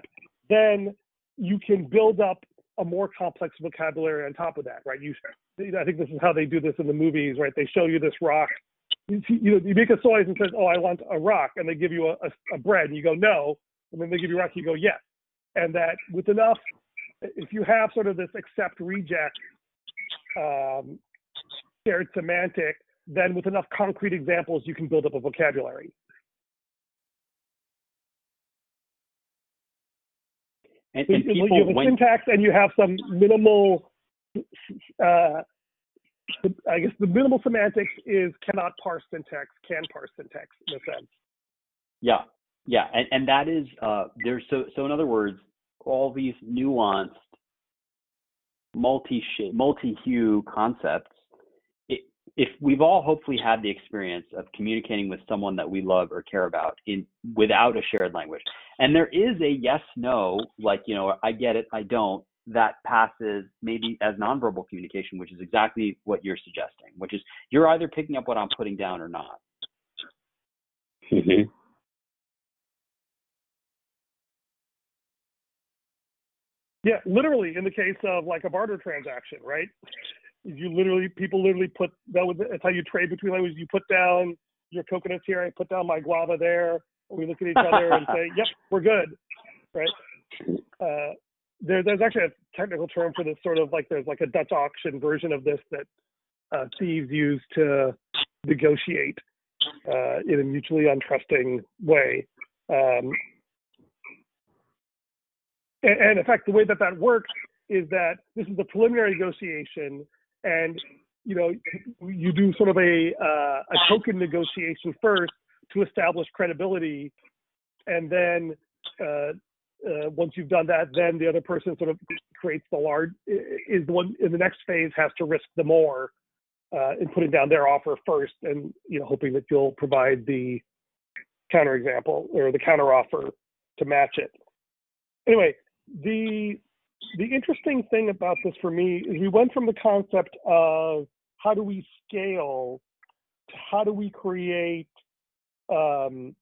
Then you can build up a more complex vocabulary on top of that, right? You, I think this is how they do this in the movies, right? They show you this rock you, you know, you make a noise and says, "Oh, I want a rock," and they give you a, a, a bread, and you go, "No," and then they give you rock, you go, "Yes," and that with enough, if you have sort of this accept reject um, shared semantic, then with enough concrete examples, you can build up a vocabulary. And, and you, you have a when, syntax, and you have some minimal. Uh, I guess the minimal semantics is cannot parse syntax, can parse syntax in a sense. yeah, yeah, and, and that is uh, there's so so in other words, all these nuanced, multi multi hue concepts. It, if we've all hopefully had the experience of communicating with someone that we love or care about in without a shared language, and there is a yes no, like you know, I get it, I don't, that passes maybe as nonverbal communication, which is exactly what you're suggesting, which is you're either picking up what I'm putting down or not. Mm-hmm. Yeah, literally in the case of like a barter transaction, right? You literally people literally put that was that's how you trade between languages. You put down your coconuts here, I put down my guava there, we look at each other and say, "Yep, we're good," right? Uh, there, there's actually a technical term for this sort of like there's like a Dutch auction version of this that uh, thieves use to negotiate uh, in a mutually untrusting way. Um, and, and in fact, the way that that works is that this is a preliminary negotiation, and you know you do sort of a uh, a token negotiation first to establish credibility, and then uh, uh, once you've done that, then the other person sort of creates the large is the one in the next phase has to risk the more uh, in putting down their offer first, and you know hoping that you'll provide the counterexample or the counteroffer to match it. Anyway, the the interesting thing about this for me is we went from the concept of how do we scale to how do we create um,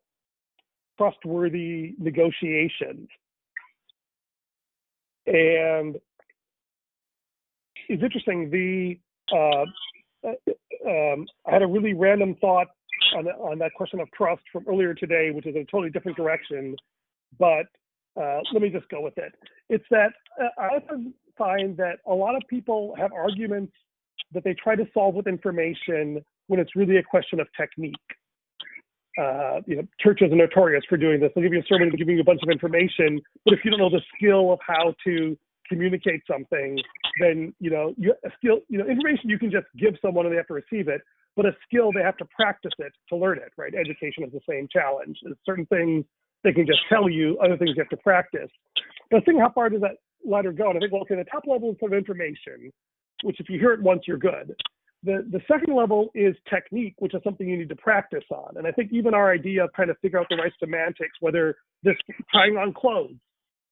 trustworthy negotiations. And it's interesting. The uh, um, I had a really random thought on, on that question of trust from earlier today, which is a totally different direction. But uh, let me just go with it. It's that uh, I often find that a lot of people have arguments that they try to solve with information when it's really a question of technique. Uh, you know, churches are notorious for doing this. They'll give you a sermon and give you a bunch of information, but if you don't know the skill of how to communicate something, then you know, you, a skill, you know, information you can just give someone and they have to receive it, but a skill they have to practice it to learn it. Right? Education is the same challenge. There's certain things they can just tell you, other things you have to practice. But think how far does that ladder go? And I think, well, okay, the top level is sort of information, which if you hear it once, you're good. The, the second level is technique, which is something you need to practice on. And I think even our idea of trying to figure out the right semantics, whether this trying on clothes,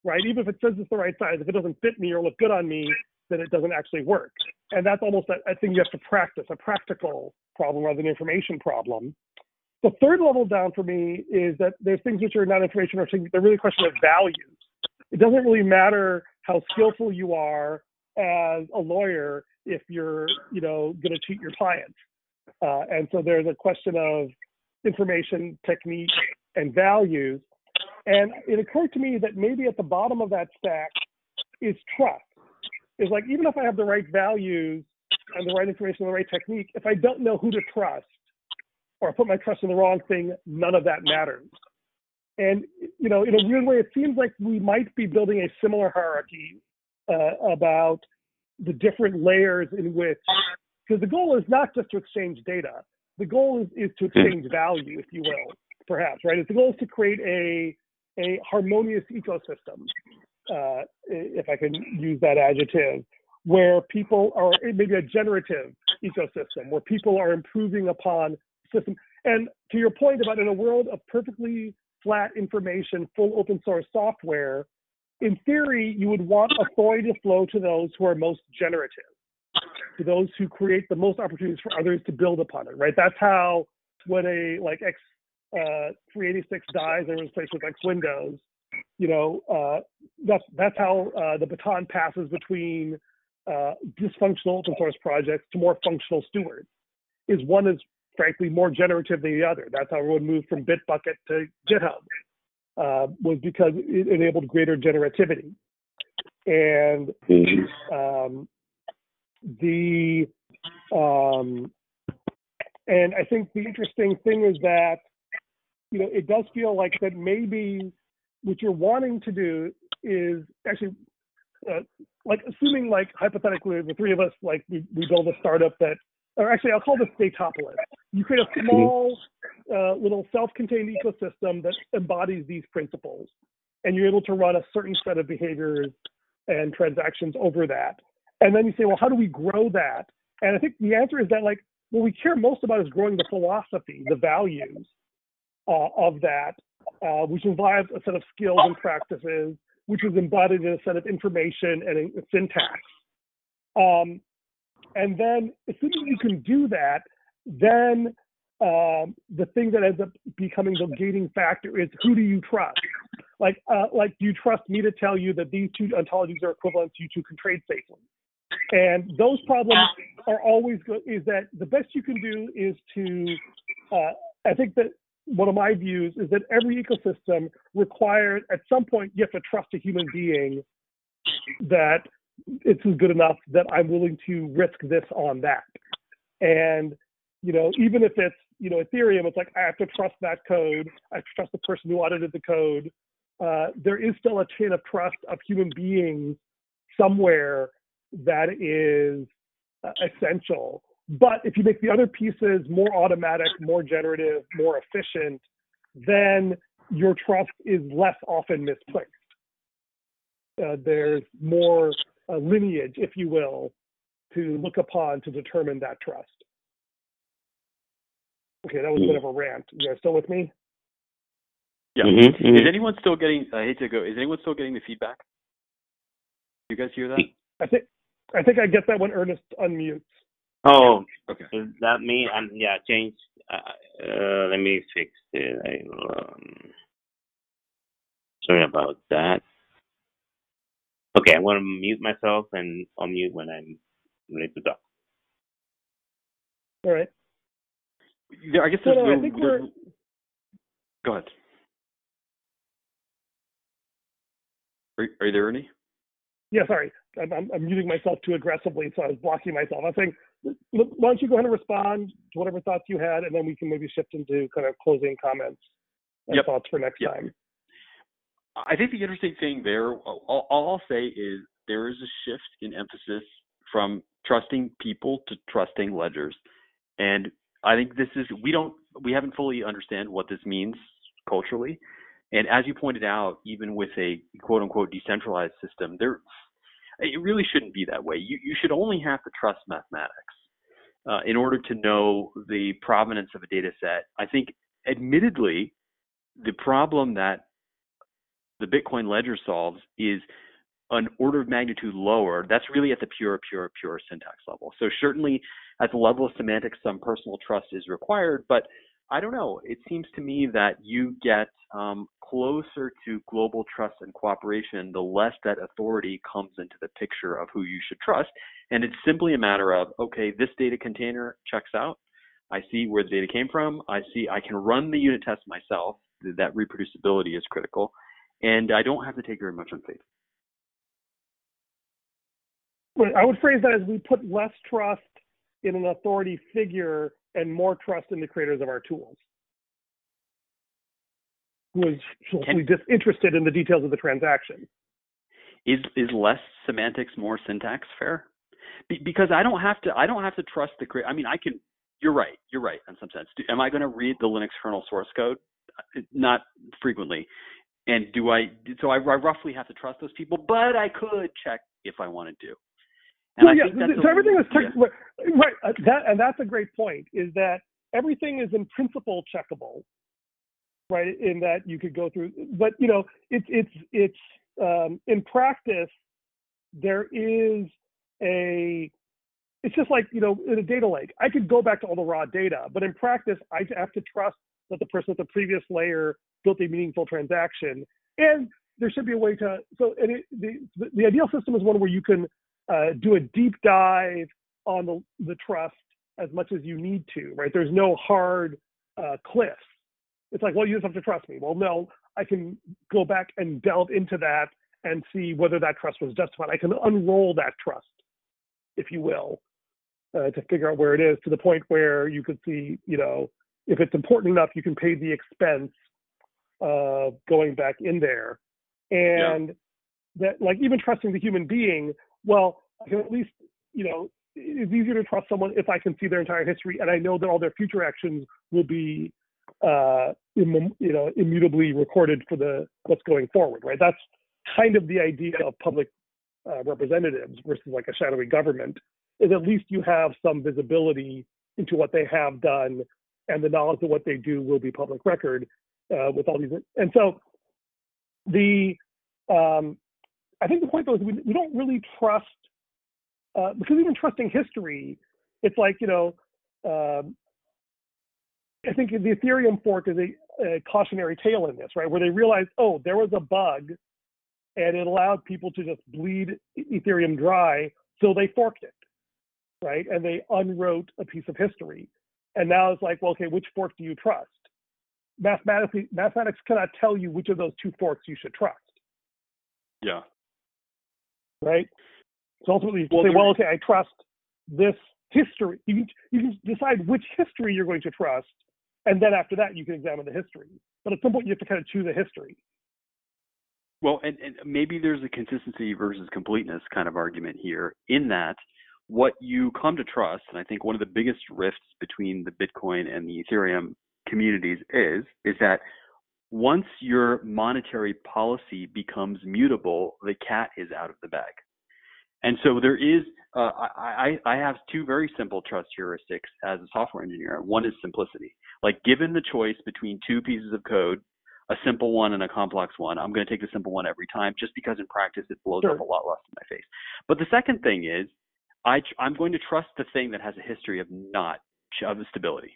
right? Even if it says it's the right size, if it doesn't fit me or look good on me, then it doesn't actually work. And that's almost a, a thing you have to practice, a practical problem rather than an information problem. The third level down for me is that there's things which are not information or things, they're really a question of values. It doesn't really matter how skillful you are as a lawyer if you're, you know, going to cheat your clients. Uh, and so there's a question of information, technique, and values. And it occurred to me that maybe at the bottom of that stack is trust. Is like even if I have the right values and the right information and the right technique, if I don't know who to trust or I put my trust in the wrong thing, none of that matters. And you know, in a weird way, it seems like we might be building a similar hierarchy uh, about the different layers in which, because the goal is not just to exchange data. The goal is, is to exchange value, if you will, perhaps, right? The goal is to create a a harmonious ecosystem, uh, if I can use that adjective, where people are maybe a generative ecosystem, where people are improving upon system. And to your point about in a world of perfectly flat information, full open source software, in theory, you would want authority to flow to those who are most generative, to those who create the most opportunities for others to build upon it, right? That's how when a like X uh, 386 dies and replaced with X Windows, you know, uh, that's that's how uh, the baton passes between uh, dysfunctional open source projects to more functional stewards. Is one is frankly more generative than the other. That's how everyone moved from Bitbucket to GitHub, uh, was because it enabled greater generativity. And um, the um, and I think the interesting thing is that you know it does feel like that maybe what you're wanting to do is actually uh, like assuming like hypothetically the three of us like we, we build a startup that or actually I'll call this Datopolis. You create a small uh, little self-contained ecosystem that embodies these principles, and you're able to run a certain set of behaviors and transactions over that. And then you say, well, how do we grow that? And I think the answer is that like what we care most about is growing the philosophy, the values uh, of that, uh, which involves a set of skills and practices, which is embodied in a set of information and syntax. Um, and then as soon as you can do that, then um, the thing that ends up becoming the gating factor is who do you trust? Like, uh, like, do you trust me to tell you that these two ontologies are equivalent you two can trade safely? And those problems are always good. Is that the best you can do is to, uh, I think that one of my views is that every ecosystem requires at some point you have to trust a human being that it's good enough that I'm willing to risk this on that. And, you know, even if it's, you know, Ethereum, it's like I have to trust that code. I trust the person who audited the code. Uh, there is still a chain of trust of human beings somewhere that is uh, essential. But if you make the other pieces more automatic, more generative, more efficient, then your trust is less often misplaced. Uh, there's more a lineage, if you will, to look upon to determine that trust. Okay, that was a bit of a rant. You guys still with me? Yeah. Mm-hmm, mm-hmm. Is anyone still getting? I hate to go. Is anyone still getting the feedback? You guys hear that? I think I think I get that when Ernest unmutes. Oh, okay. Is that me? And yeah, change. Uh, uh, let me fix it. I, um, sorry about that. Okay, I'm going to mute myself and unmute when I'm ready to talk. All right. Yeah, I guess there's, no, I think we're... Go ahead. Are, are you there, Ernie? Yeah, sorry. I'm, I'm, I'm, muting myself too aggressively, so I was blocking myself. I was saying, why don't you go ahead and respond to whatever thoughts you had, and then we can maybe shift into kind of closing comments and yep. thoughts for next yep. time. I think the interesting thing there, all, all I'll say is there is a shift in emphasis from trusting people to trusting ledgers, and I think this is we don't we haven't fully understand what this means culturally, and as you pointed out, even with a quote unquote decentralized system, there it really shouldn't be that way. You you should only have to trust mathematics uh, in order to know the provenance of a data set. I think, admittedly, the problem that the Bitcoin ledger solves is an order of magnitude lower. That's really at the pure, pure, pure syntax level. So certainly at the level of semantics, some personal trust is required, but I don't know. It seems to me that you get um, closer to global trust and cooperation the less that authority comes into the picture of who you should trust. And it's simply a matter of, okay, this data container checks out. I see where the data came from. I see I can run the unit test myself. That reproducibility is critical. And I don't have to take very much on faith. I would phrase that as we put less trust in an authority figure and more trust in the creators of our tools who is hopefully disinterested in the details of the transaction. Is is less semantics more syntax fair? Be, because I don't have to I don't have to trust the creator. I mean, I can. You're right. You're right in some sense. Do, am I going to read the Linux kernel source code? Not frequently. And do I? So I, I roughly have to trust those people, but I could check if I wanted to. And well, yeah, so everything is tech, yeah. right. Uh, that and that's a great point. Is that everything is in principle checkable, right? In that you could go through, but you know, it's it's it's um, in practice there is a it's just like you know in a data lake i could go back to all the raw data but in practice i have to trust that the person at the previous layer built a meaningful transaction and there should be a way to so it, the, the ideal system is one where you can uh, do a deep dive on the, the trust as much as you need to, right? There's no hard uh, cliffs. It's like, well, you just have to trust me. Well, no, I can go back and delve into that and see whether that trust was justified. I can unroll that trust, if you will, uh, to figure out where it is to the point where you could see, you know, if it's important enough, you can pay the expense of going back in there. And yeah. that, like, even trusting the human being, well, I can at least, you know, it's easier to trust someone if I can see their entire history and I know that all their future actions will be, uh, Im- you know, immutably recorded for the what's going forward, right? That's kind of the idea of public uh, representatives versus like a shadowy government. Is at least you have some visibility into what they have done, and the knowledge of what they do will be public record uh, with all these. And so, the um, I think the point though is we, we don't really trust uh, because even trusting history, it's like you know, um, I think the Ethereum fork is a, a, cautionary tale in this, right? Where they realized, oh, there was a bug, and it allowed people to just bleed Ethereum dry, so they forked it, right? And they unwrote a piece of history, and now it's like, well, okay, which fork do you trust? Mathematically, mathematics cannot tell you which of those two forks you should trust. Yeah right? So ultimately, you well, say, well, okay, I trust this history. You can, you can decide which history you're going to trust, and then after that, you can examine the history. But at some point, you have to kind of choose a history. Well, and, and maybe there's a consistency versus completeness kind of argument here, in that what you come to trust, and I think one of the biggest rifts between the Bitcoin and the Ethereum communities is, is that once your monetary policy becomes mutable, the cat is out of the bag. And so there is, uh, I, I have two very simple trust heuristics as a software engineer. One is simplicity. Like given the choice between two pieces of code, a simple one and a complex one, I'm going to take the simple one every time just because in practice it blows sure. up a lot less in my face. But the second thing is I, I'm going to trust the thing that has a history of not, of stability.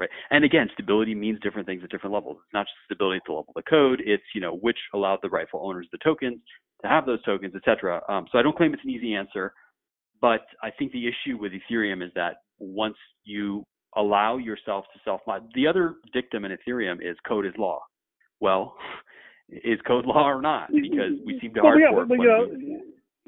Right. And again, stability means different things at different levels. It's not just stability at the level of the code. It's, you know, which allowed the rightful owners of the tokens to have those tokens, et cetera. Um, so I don't claim it's an easy answer, but I think the issue with Ethereum is that once you allow yourself to self mod, the other dictum in Ethereum is code is law. Well, is code law or not? Because we seem to well, hard yeah, but, you know,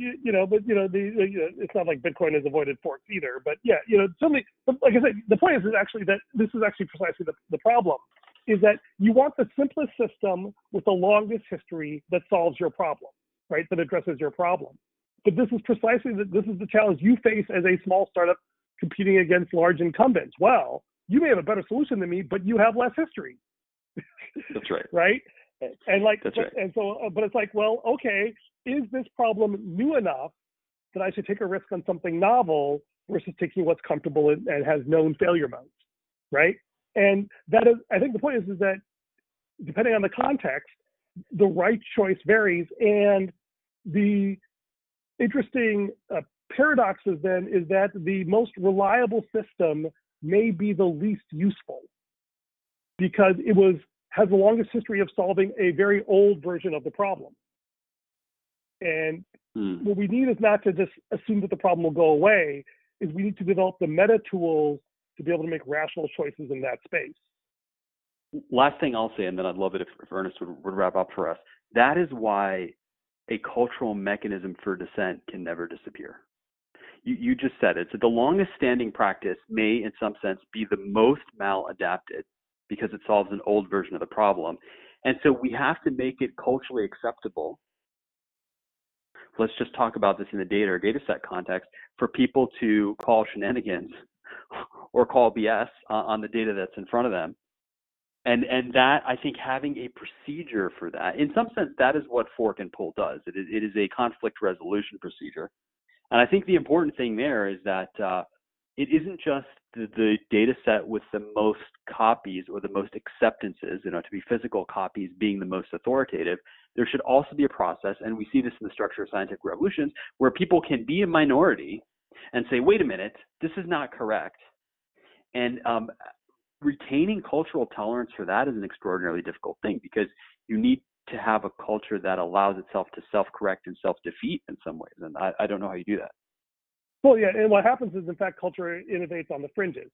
you, you know, but you know, the, you know, it's not like Bitcoin has avoided forks either. But yeah, you know, something. But like I said, the point is, is actually that this is actually precisely the, the problem, is that you want the simplest system with the longest history that solves your problem, right? That addresses your problem. But this is precisely the, this is the challenge you face as a small startup competing against large incumbents. Well, you may have a better solution than me, but you have less history. That's right. right? And like, That's right. and so, uh, but it's like, well, okay, is this problem new enough that I should take a risk on something novel versus taking what's comfortable and, and has known failure modes, right? And that is, I think the point is, is that depending on the context, the right choice varies. And the interesting uh, paradox is then is that the most reliable system may be the least useful, because it was has the longest history of solving a very old version of the problem. And Hmm. what we need is not to just assume that the problem will go away, is we need to develop the meta tools to be able to make rational choices in that space. last thing I'll say, and then I'd love it if, if Ernest would, would wrap up for us. That is why a cultural mechanism for dissent can never disappear. You, you just said it. So the longest standing practice may, in some sense, be the most maladapted because it solves an old version of the problem. And so we have to make it culturally acceptable. Let's just talk about this in the data or data set context for people to call shenanigans or call BS on the data that's in front of them and and that I think having a procedure for that, in some sense, that is what fork and pull does. It is it is a conflict resolution procedure, and I think the important thing there is that uh, it isn't just the, the data set with the most copies or the most acceptances, you know, to be physical copies being the most authoritative. There should also be a process, and we see this in the structure of scientific revolutions, where people can be a minority and say, "Wait a minute, this is not correct," and um, retaining cultural tolerance for that is an extraordinarily difficult thing because you need to have a culture that allows itself to self-correct and self-defeat in some ways. And I, I don't know how you do that. Well, yeah, and what happens is, in fact, culture innovates on the fringes,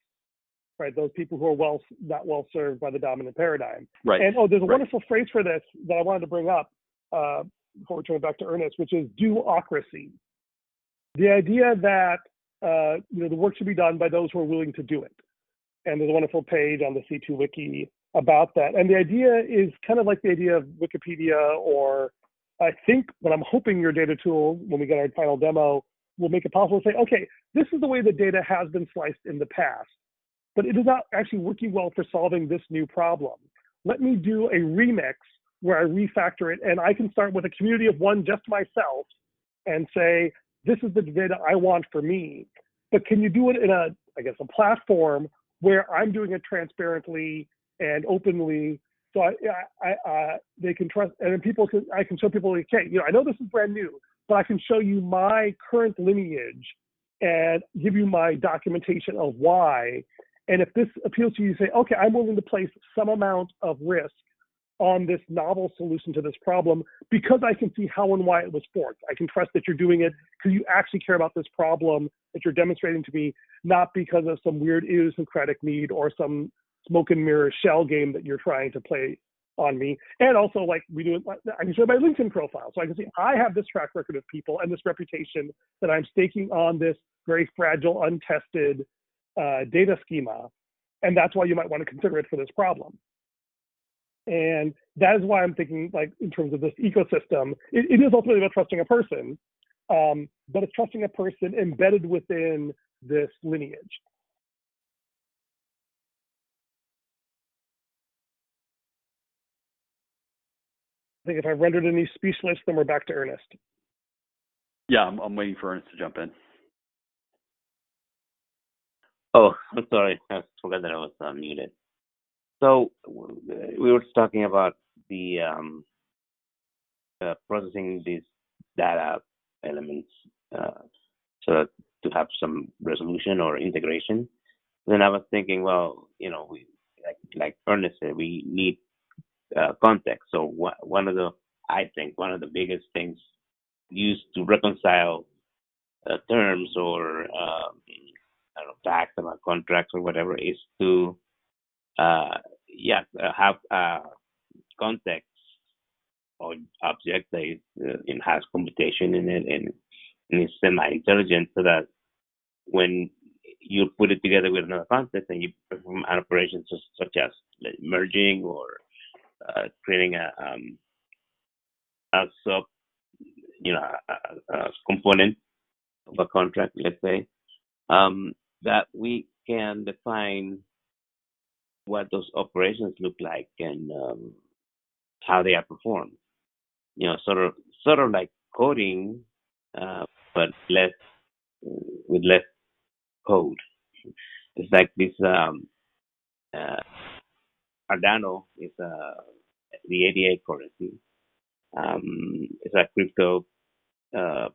right? Those people who are well not well served by the dominant paradigm. Right. And oh, there's a Right. wonderful phrase for this that I wanted to bring up uh, before we turn it back to Ernest, which is do-ocracy. The idea that uh, you know the work should be done by those who are willing to do it. And there's a wonderful page on the C2 Wiki about that. And the idea is kind of like the idea of Wikipedia, or I think what I'm hoping your data tool, when we get our final demo, will make it possible to say, okay, this is the way the data has been sliced in the past, but it is not actually working well for solving this new problem. Let me do a remix where I refactor it, and I can start with a community of one just myself and say, this is the data I want for me. But can you do it in a, I guess, a platform where I'm doing it transparently and openly, so I, I, I they can trust, and people can, I can show people, okay, you know, I know this is brand new, but I can show you my current lineage and give you my documentation of why. And if this appeals to you, say, okay, I'm willing to place some amount of risk on this novel solution to this problem because I can see how and why it was forked. I can trust that you're doing it because you actually care about this problem that you're demonstrating to me, not because of some weird idiosyncratic need or some smoke and mirror shell game that you're trying to play on me. And also, like we do, I can show my LinkedIn profile, so I can see I have this track record of people and this reputation that I'm staking on this very fragile, untested uh, data schema, and that's why you might want to consider it for this problem. And that is why I'm thinking, like, in terms of this ecosystem, it, it is ultimately about trusting a person, um, but it's trusting a person embedded within this lineage. Think if I've rendered any speechless, then we're back to Ernest. Yeah, I'm, I'm waiting for Ernest to jump in. Oh, I'm sorry. I forgot that I was uh, muted. So we were talking about the um, uh, processing these data elements uh, so that to have some resolution or integration. Then I was thinking, well, you know, we like like Ernest said, we need uh, context. So wha- one of the I think one of the biggest things used to reconcile uh, terms or um, know, facts about contracts or whatever is to, uh, yeah, uh, have uh, context or object that is, and has computation in it and, and is semi-intelligent so that when you put it together with another context and you perform an operation such, such as merging or uh, creating a, um, a sub, you know, a, a component of a contract, let's say, um, that we can define what those operations look like and um, how they are performed. You know, sort of, sort of like coding, uh, but less with less code. It's like this. Um, uh, Cardano is uh, the ADA currency. Um, it's a crypto uh,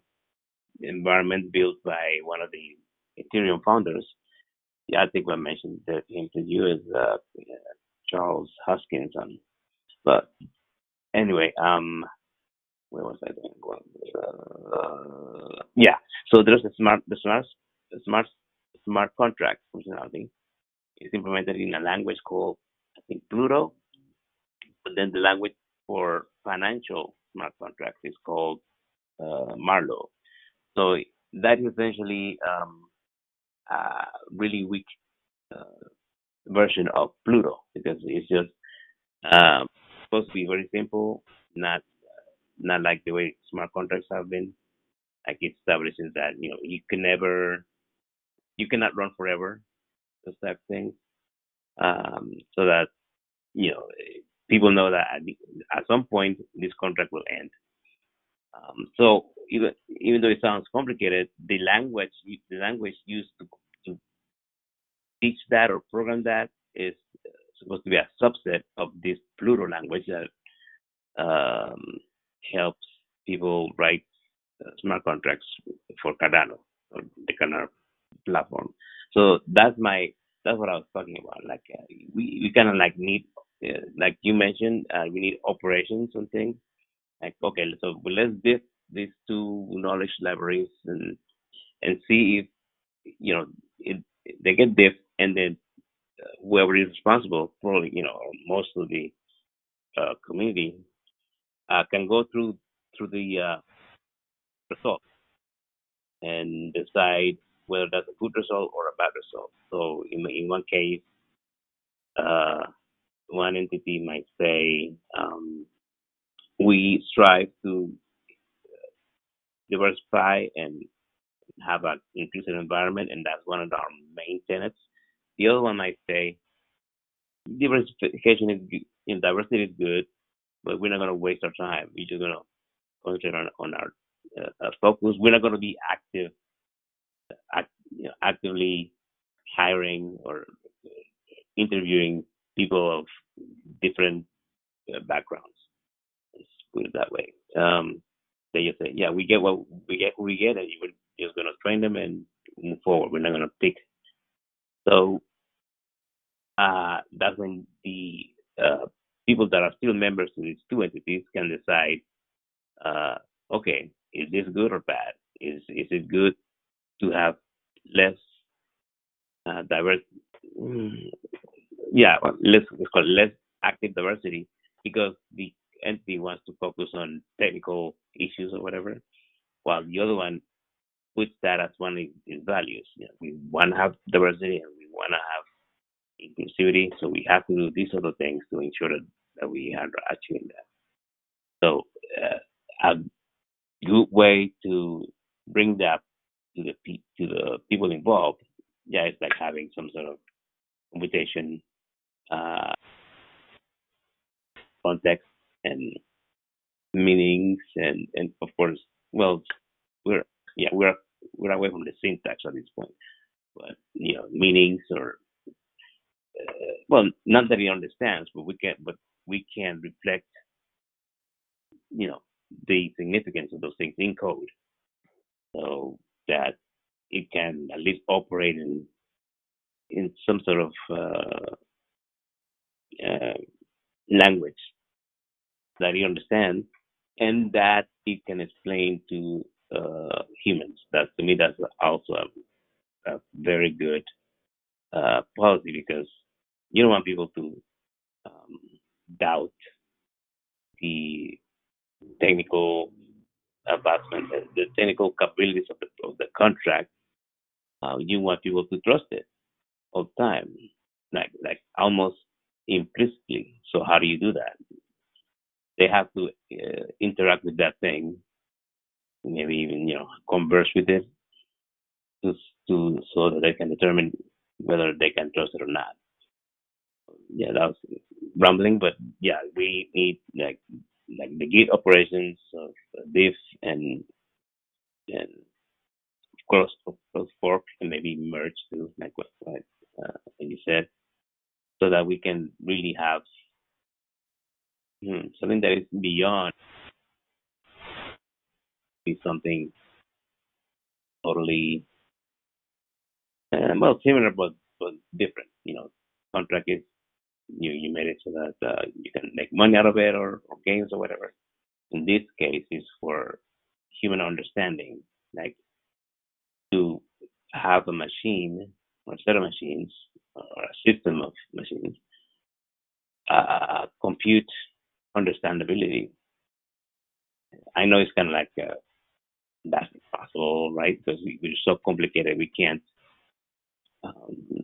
environment built by one of the Ethereum founders. Yeah, I think I mentioned that him to you is uh, Charles Hoskinson. But anyway, um, where was I going? Uh, yeah. So there's a smart, the smart, smart, smart contract functionality. It's implemented in a language called, I think, Pluto. But then the language for financial smart contracts is called uh, Marlowe. So that is essentially um, a really weak uh, version of Pluto because it's just um, supposed to be very simple, not not like the way smart contracts have been. Like it establishes that you know you can never, you cannot run forever, those type of things. Um, so that you know people know that at, at some point this contract will end. Um, so even even though it sounds complicated, the language the language used to, to teach that or program that is supposed to be a subset of this Plutus language that um, helps people write uh, smart contracts for Cardano or the Cardano platform. So that's my that's what I was talking about. Like uh, we we kind of like need uh, like you mentioned uh, we need operations and things. Like okay, so let's diff these two knowledge libraries and and see if you know it, they get diff and then uh, whoever is responsible, probably you know most of the uh, community uh, can go through through the results and decide whether that's a good result or a bad result. So in in one case, uh, one entity might say um, we strive to diversify and have an inclusive environment, and that's one of our main tenets. The other one might say diversification is in diversity is good, but we're not going to waste our time. We're just going to concentrate on, on our uh, focus. We're not going to be active, act, you know, actively hiring or interviewing people of different uh, backgrounds. Let's put it that way. Um, they just say, yeah, we get what we get, who we get, and we're just going to train them and move forward. We're not going to pick. So uh, that's when the uh, people that are still members of these two entities can decide, uh, okay, is this good or bad? Is is it good to have less uh, diverse? Mm, yeah, less let's call it less active diversity because the entity wants to focus on technical issues or whatever, while the other one puts that as one of its values. You know, we want to have diversity and we want to have inclusivity. So we have to do these other things to ensure that, that we are achieving that. So uh, a good way to bring that to the to the people involved, yeah, it's like having some sort of invitation, uh, context, and meanings, and and of course, well, we're yeah we're we're away from the syntax at this point, but you know meanings or uh, well, not that he understands, but we can, but we can reflect, you know, the significance of those things in code, so that it can at least operate in in some sort of uh, uh, language that he understands, and that he can explain to uh, humans. That to me, that's also a, a very good uh, policy because you don't want people to um, doubt the technical advancement, the technical capabilities of the, of the contract. Uh, you want people to trust it all the time, like like almost implicitly. So how do you do that? They have to uh, interact with that thing, maybe even you know converse with it, to to so that they can determine whether they can trust it or not yeah, that was rumbling, but yeah, we need like like the git operations of diff and and of course of course fork and maybe merge too, like what, what uh, you said, so that we can really have hmm, something that is beyond be something totally uh, well similar but but different. You know, contract is you you made it so that uh, you can make money out of it or, or games or whatever. In this case, is for human understanding, like to have a machine or a set of machines or a system of machines uh, compute understandability. I know it's kind of like uh, that's impossible, right? Because we, we're so complicated, we can't um,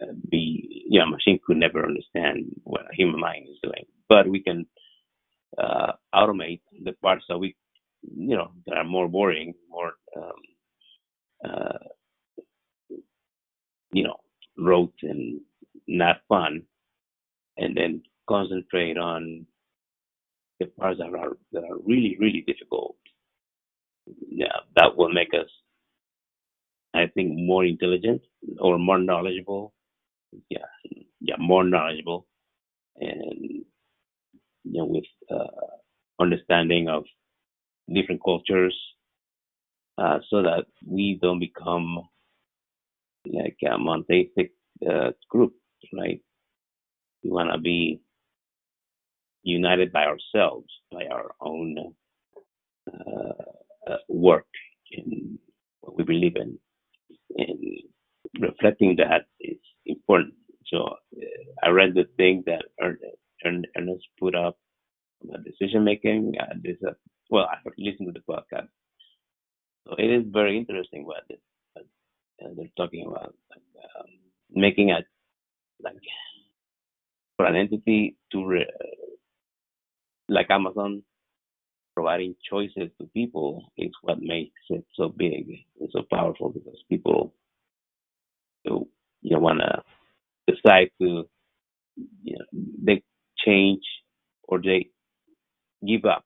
uh, be, you know, machine could never understand what a human mind is doing, but we can uh, automate the parts that we, you know, that are more boring, more, um, uh, you know, rote and not fun, and then concentrate on the parts that are that are really really difficult. Yeah, that will make us, I think, more intelligent or more knowledgeable. Yeah, yeah, more knowledgeable, and you know, with uh, understanding of different cultures, uh, so that we don't become like a monotheistic uh, group, right? We want to be united by ourselves, by our own uh, uh, work in what we believe in. And reflecting that is important. So uh, I read the thing that Ernest put up about decision making. Uh, uh, well, I listened to the podcast. So it is very interesting what, this, uh, they're talking about, like, um, making a like for an entity to re- like Amazon providing choices to people is what makes it so big and so powerful because people you want to decide to you know they change or they give up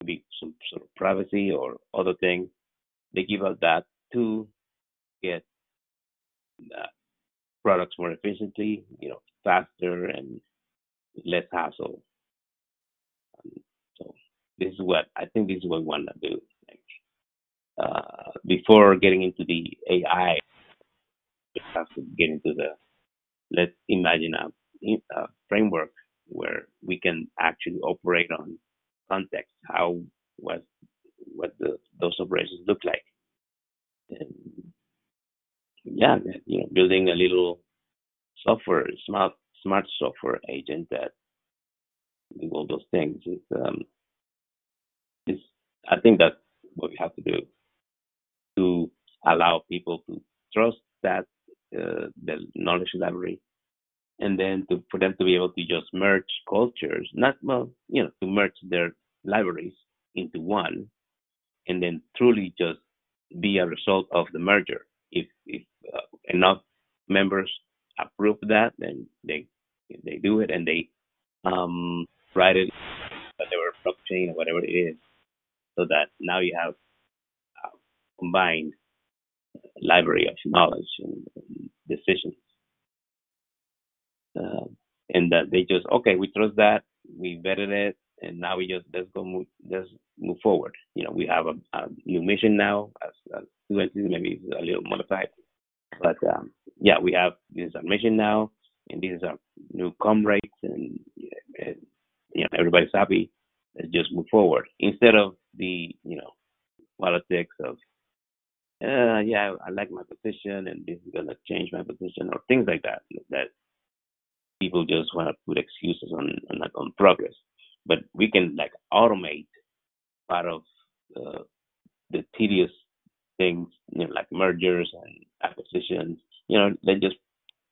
maybe some sort of privacy or other thing. they give up that to get uh, products more efficiently you know faster and less hassle so this is what I think this is what we want to do. Like, uh, before getting into the AI, we have to get into the let's imagine a, a framework where we can actually operate on context. How what what the, those operations look like. And yeah, you know, building a little software, smart smart software agent that do all those things is um, is I think that's what we have to do to allow people to trust that uh, the knowledge library, and then to for them to be able to just merge cultures, not well, you know, to merge their libraries into one, and then truly just be a result of the merger. If if uh, enough members approve that, then they they do it, and they um, write it, whatever blockchain or whatever it is, so that now you have a combined library of knowledge and, and decisions. Uh, and that they just okay, we trust that, we vetted it, and now we just let's go move, let's move forward. You know, we have a, a new mission now as, as entities, maybe it's a little modified, but um, yeah, we have this is our mission now, and this is are new comrades, and, and you know everybody's happy. Let's just move forward instead of the you know politics of uh, yeah I like my position and this is gonna change my position or things like that that people just want to put excuses on on, on progress. But we can like automate part of uh, the tedious things, you know, like mergers and acquisitions. You know, they just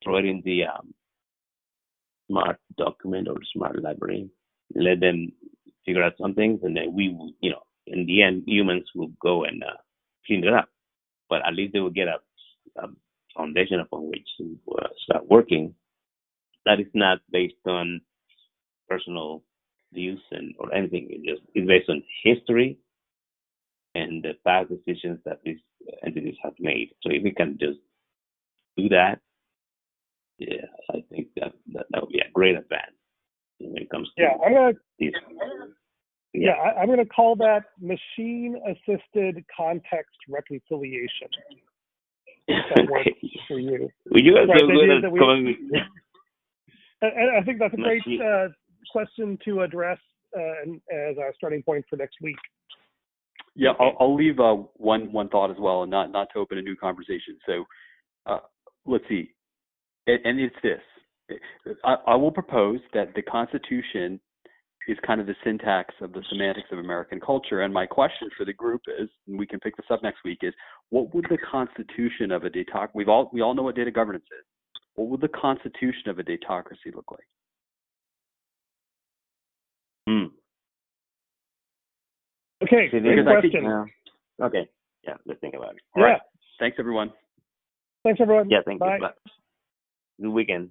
throw it in the um, smart document or smart library let them figure out some things, and then we will, you know, in the end, humans will go and uh, clean it up. But at least they will get a, a foundation upon which to uh, start working. That is not based on personal views and or anything. It just it's based on history and the past decisions that these entities have made. So if we can just do that, yeah, I think that that, that would be a great advance when it comes to yeah, I'm gonna these. yeah, I, I'm gonna call that machine assisted context reconciliation. If that works for you. Well, you guys Right, so good at coming And, I think that's a great uh, question to address uh, and, as our starting point for next week. Yeah, I'll, I'll leave uh, one one thought as well, and not not to open a new conversation. So, uh, let's see, and, and it's this: I, I will propose that the Constitution is kind of the syntax of the semantics of American culture. And my question for the group is, and we can pick this up next week, is what would the Constitution of a data? We've all we all know what data governance is. What would the Constitution of a datocracy look like? Hmm. Okay, See, great because I think- question. yeah. Okay. Yeah, let's think about it. All yeah. right. Thanks, everyone. Thanks, everyone. Yeah, thank Bye. you. Bye. Good weekend.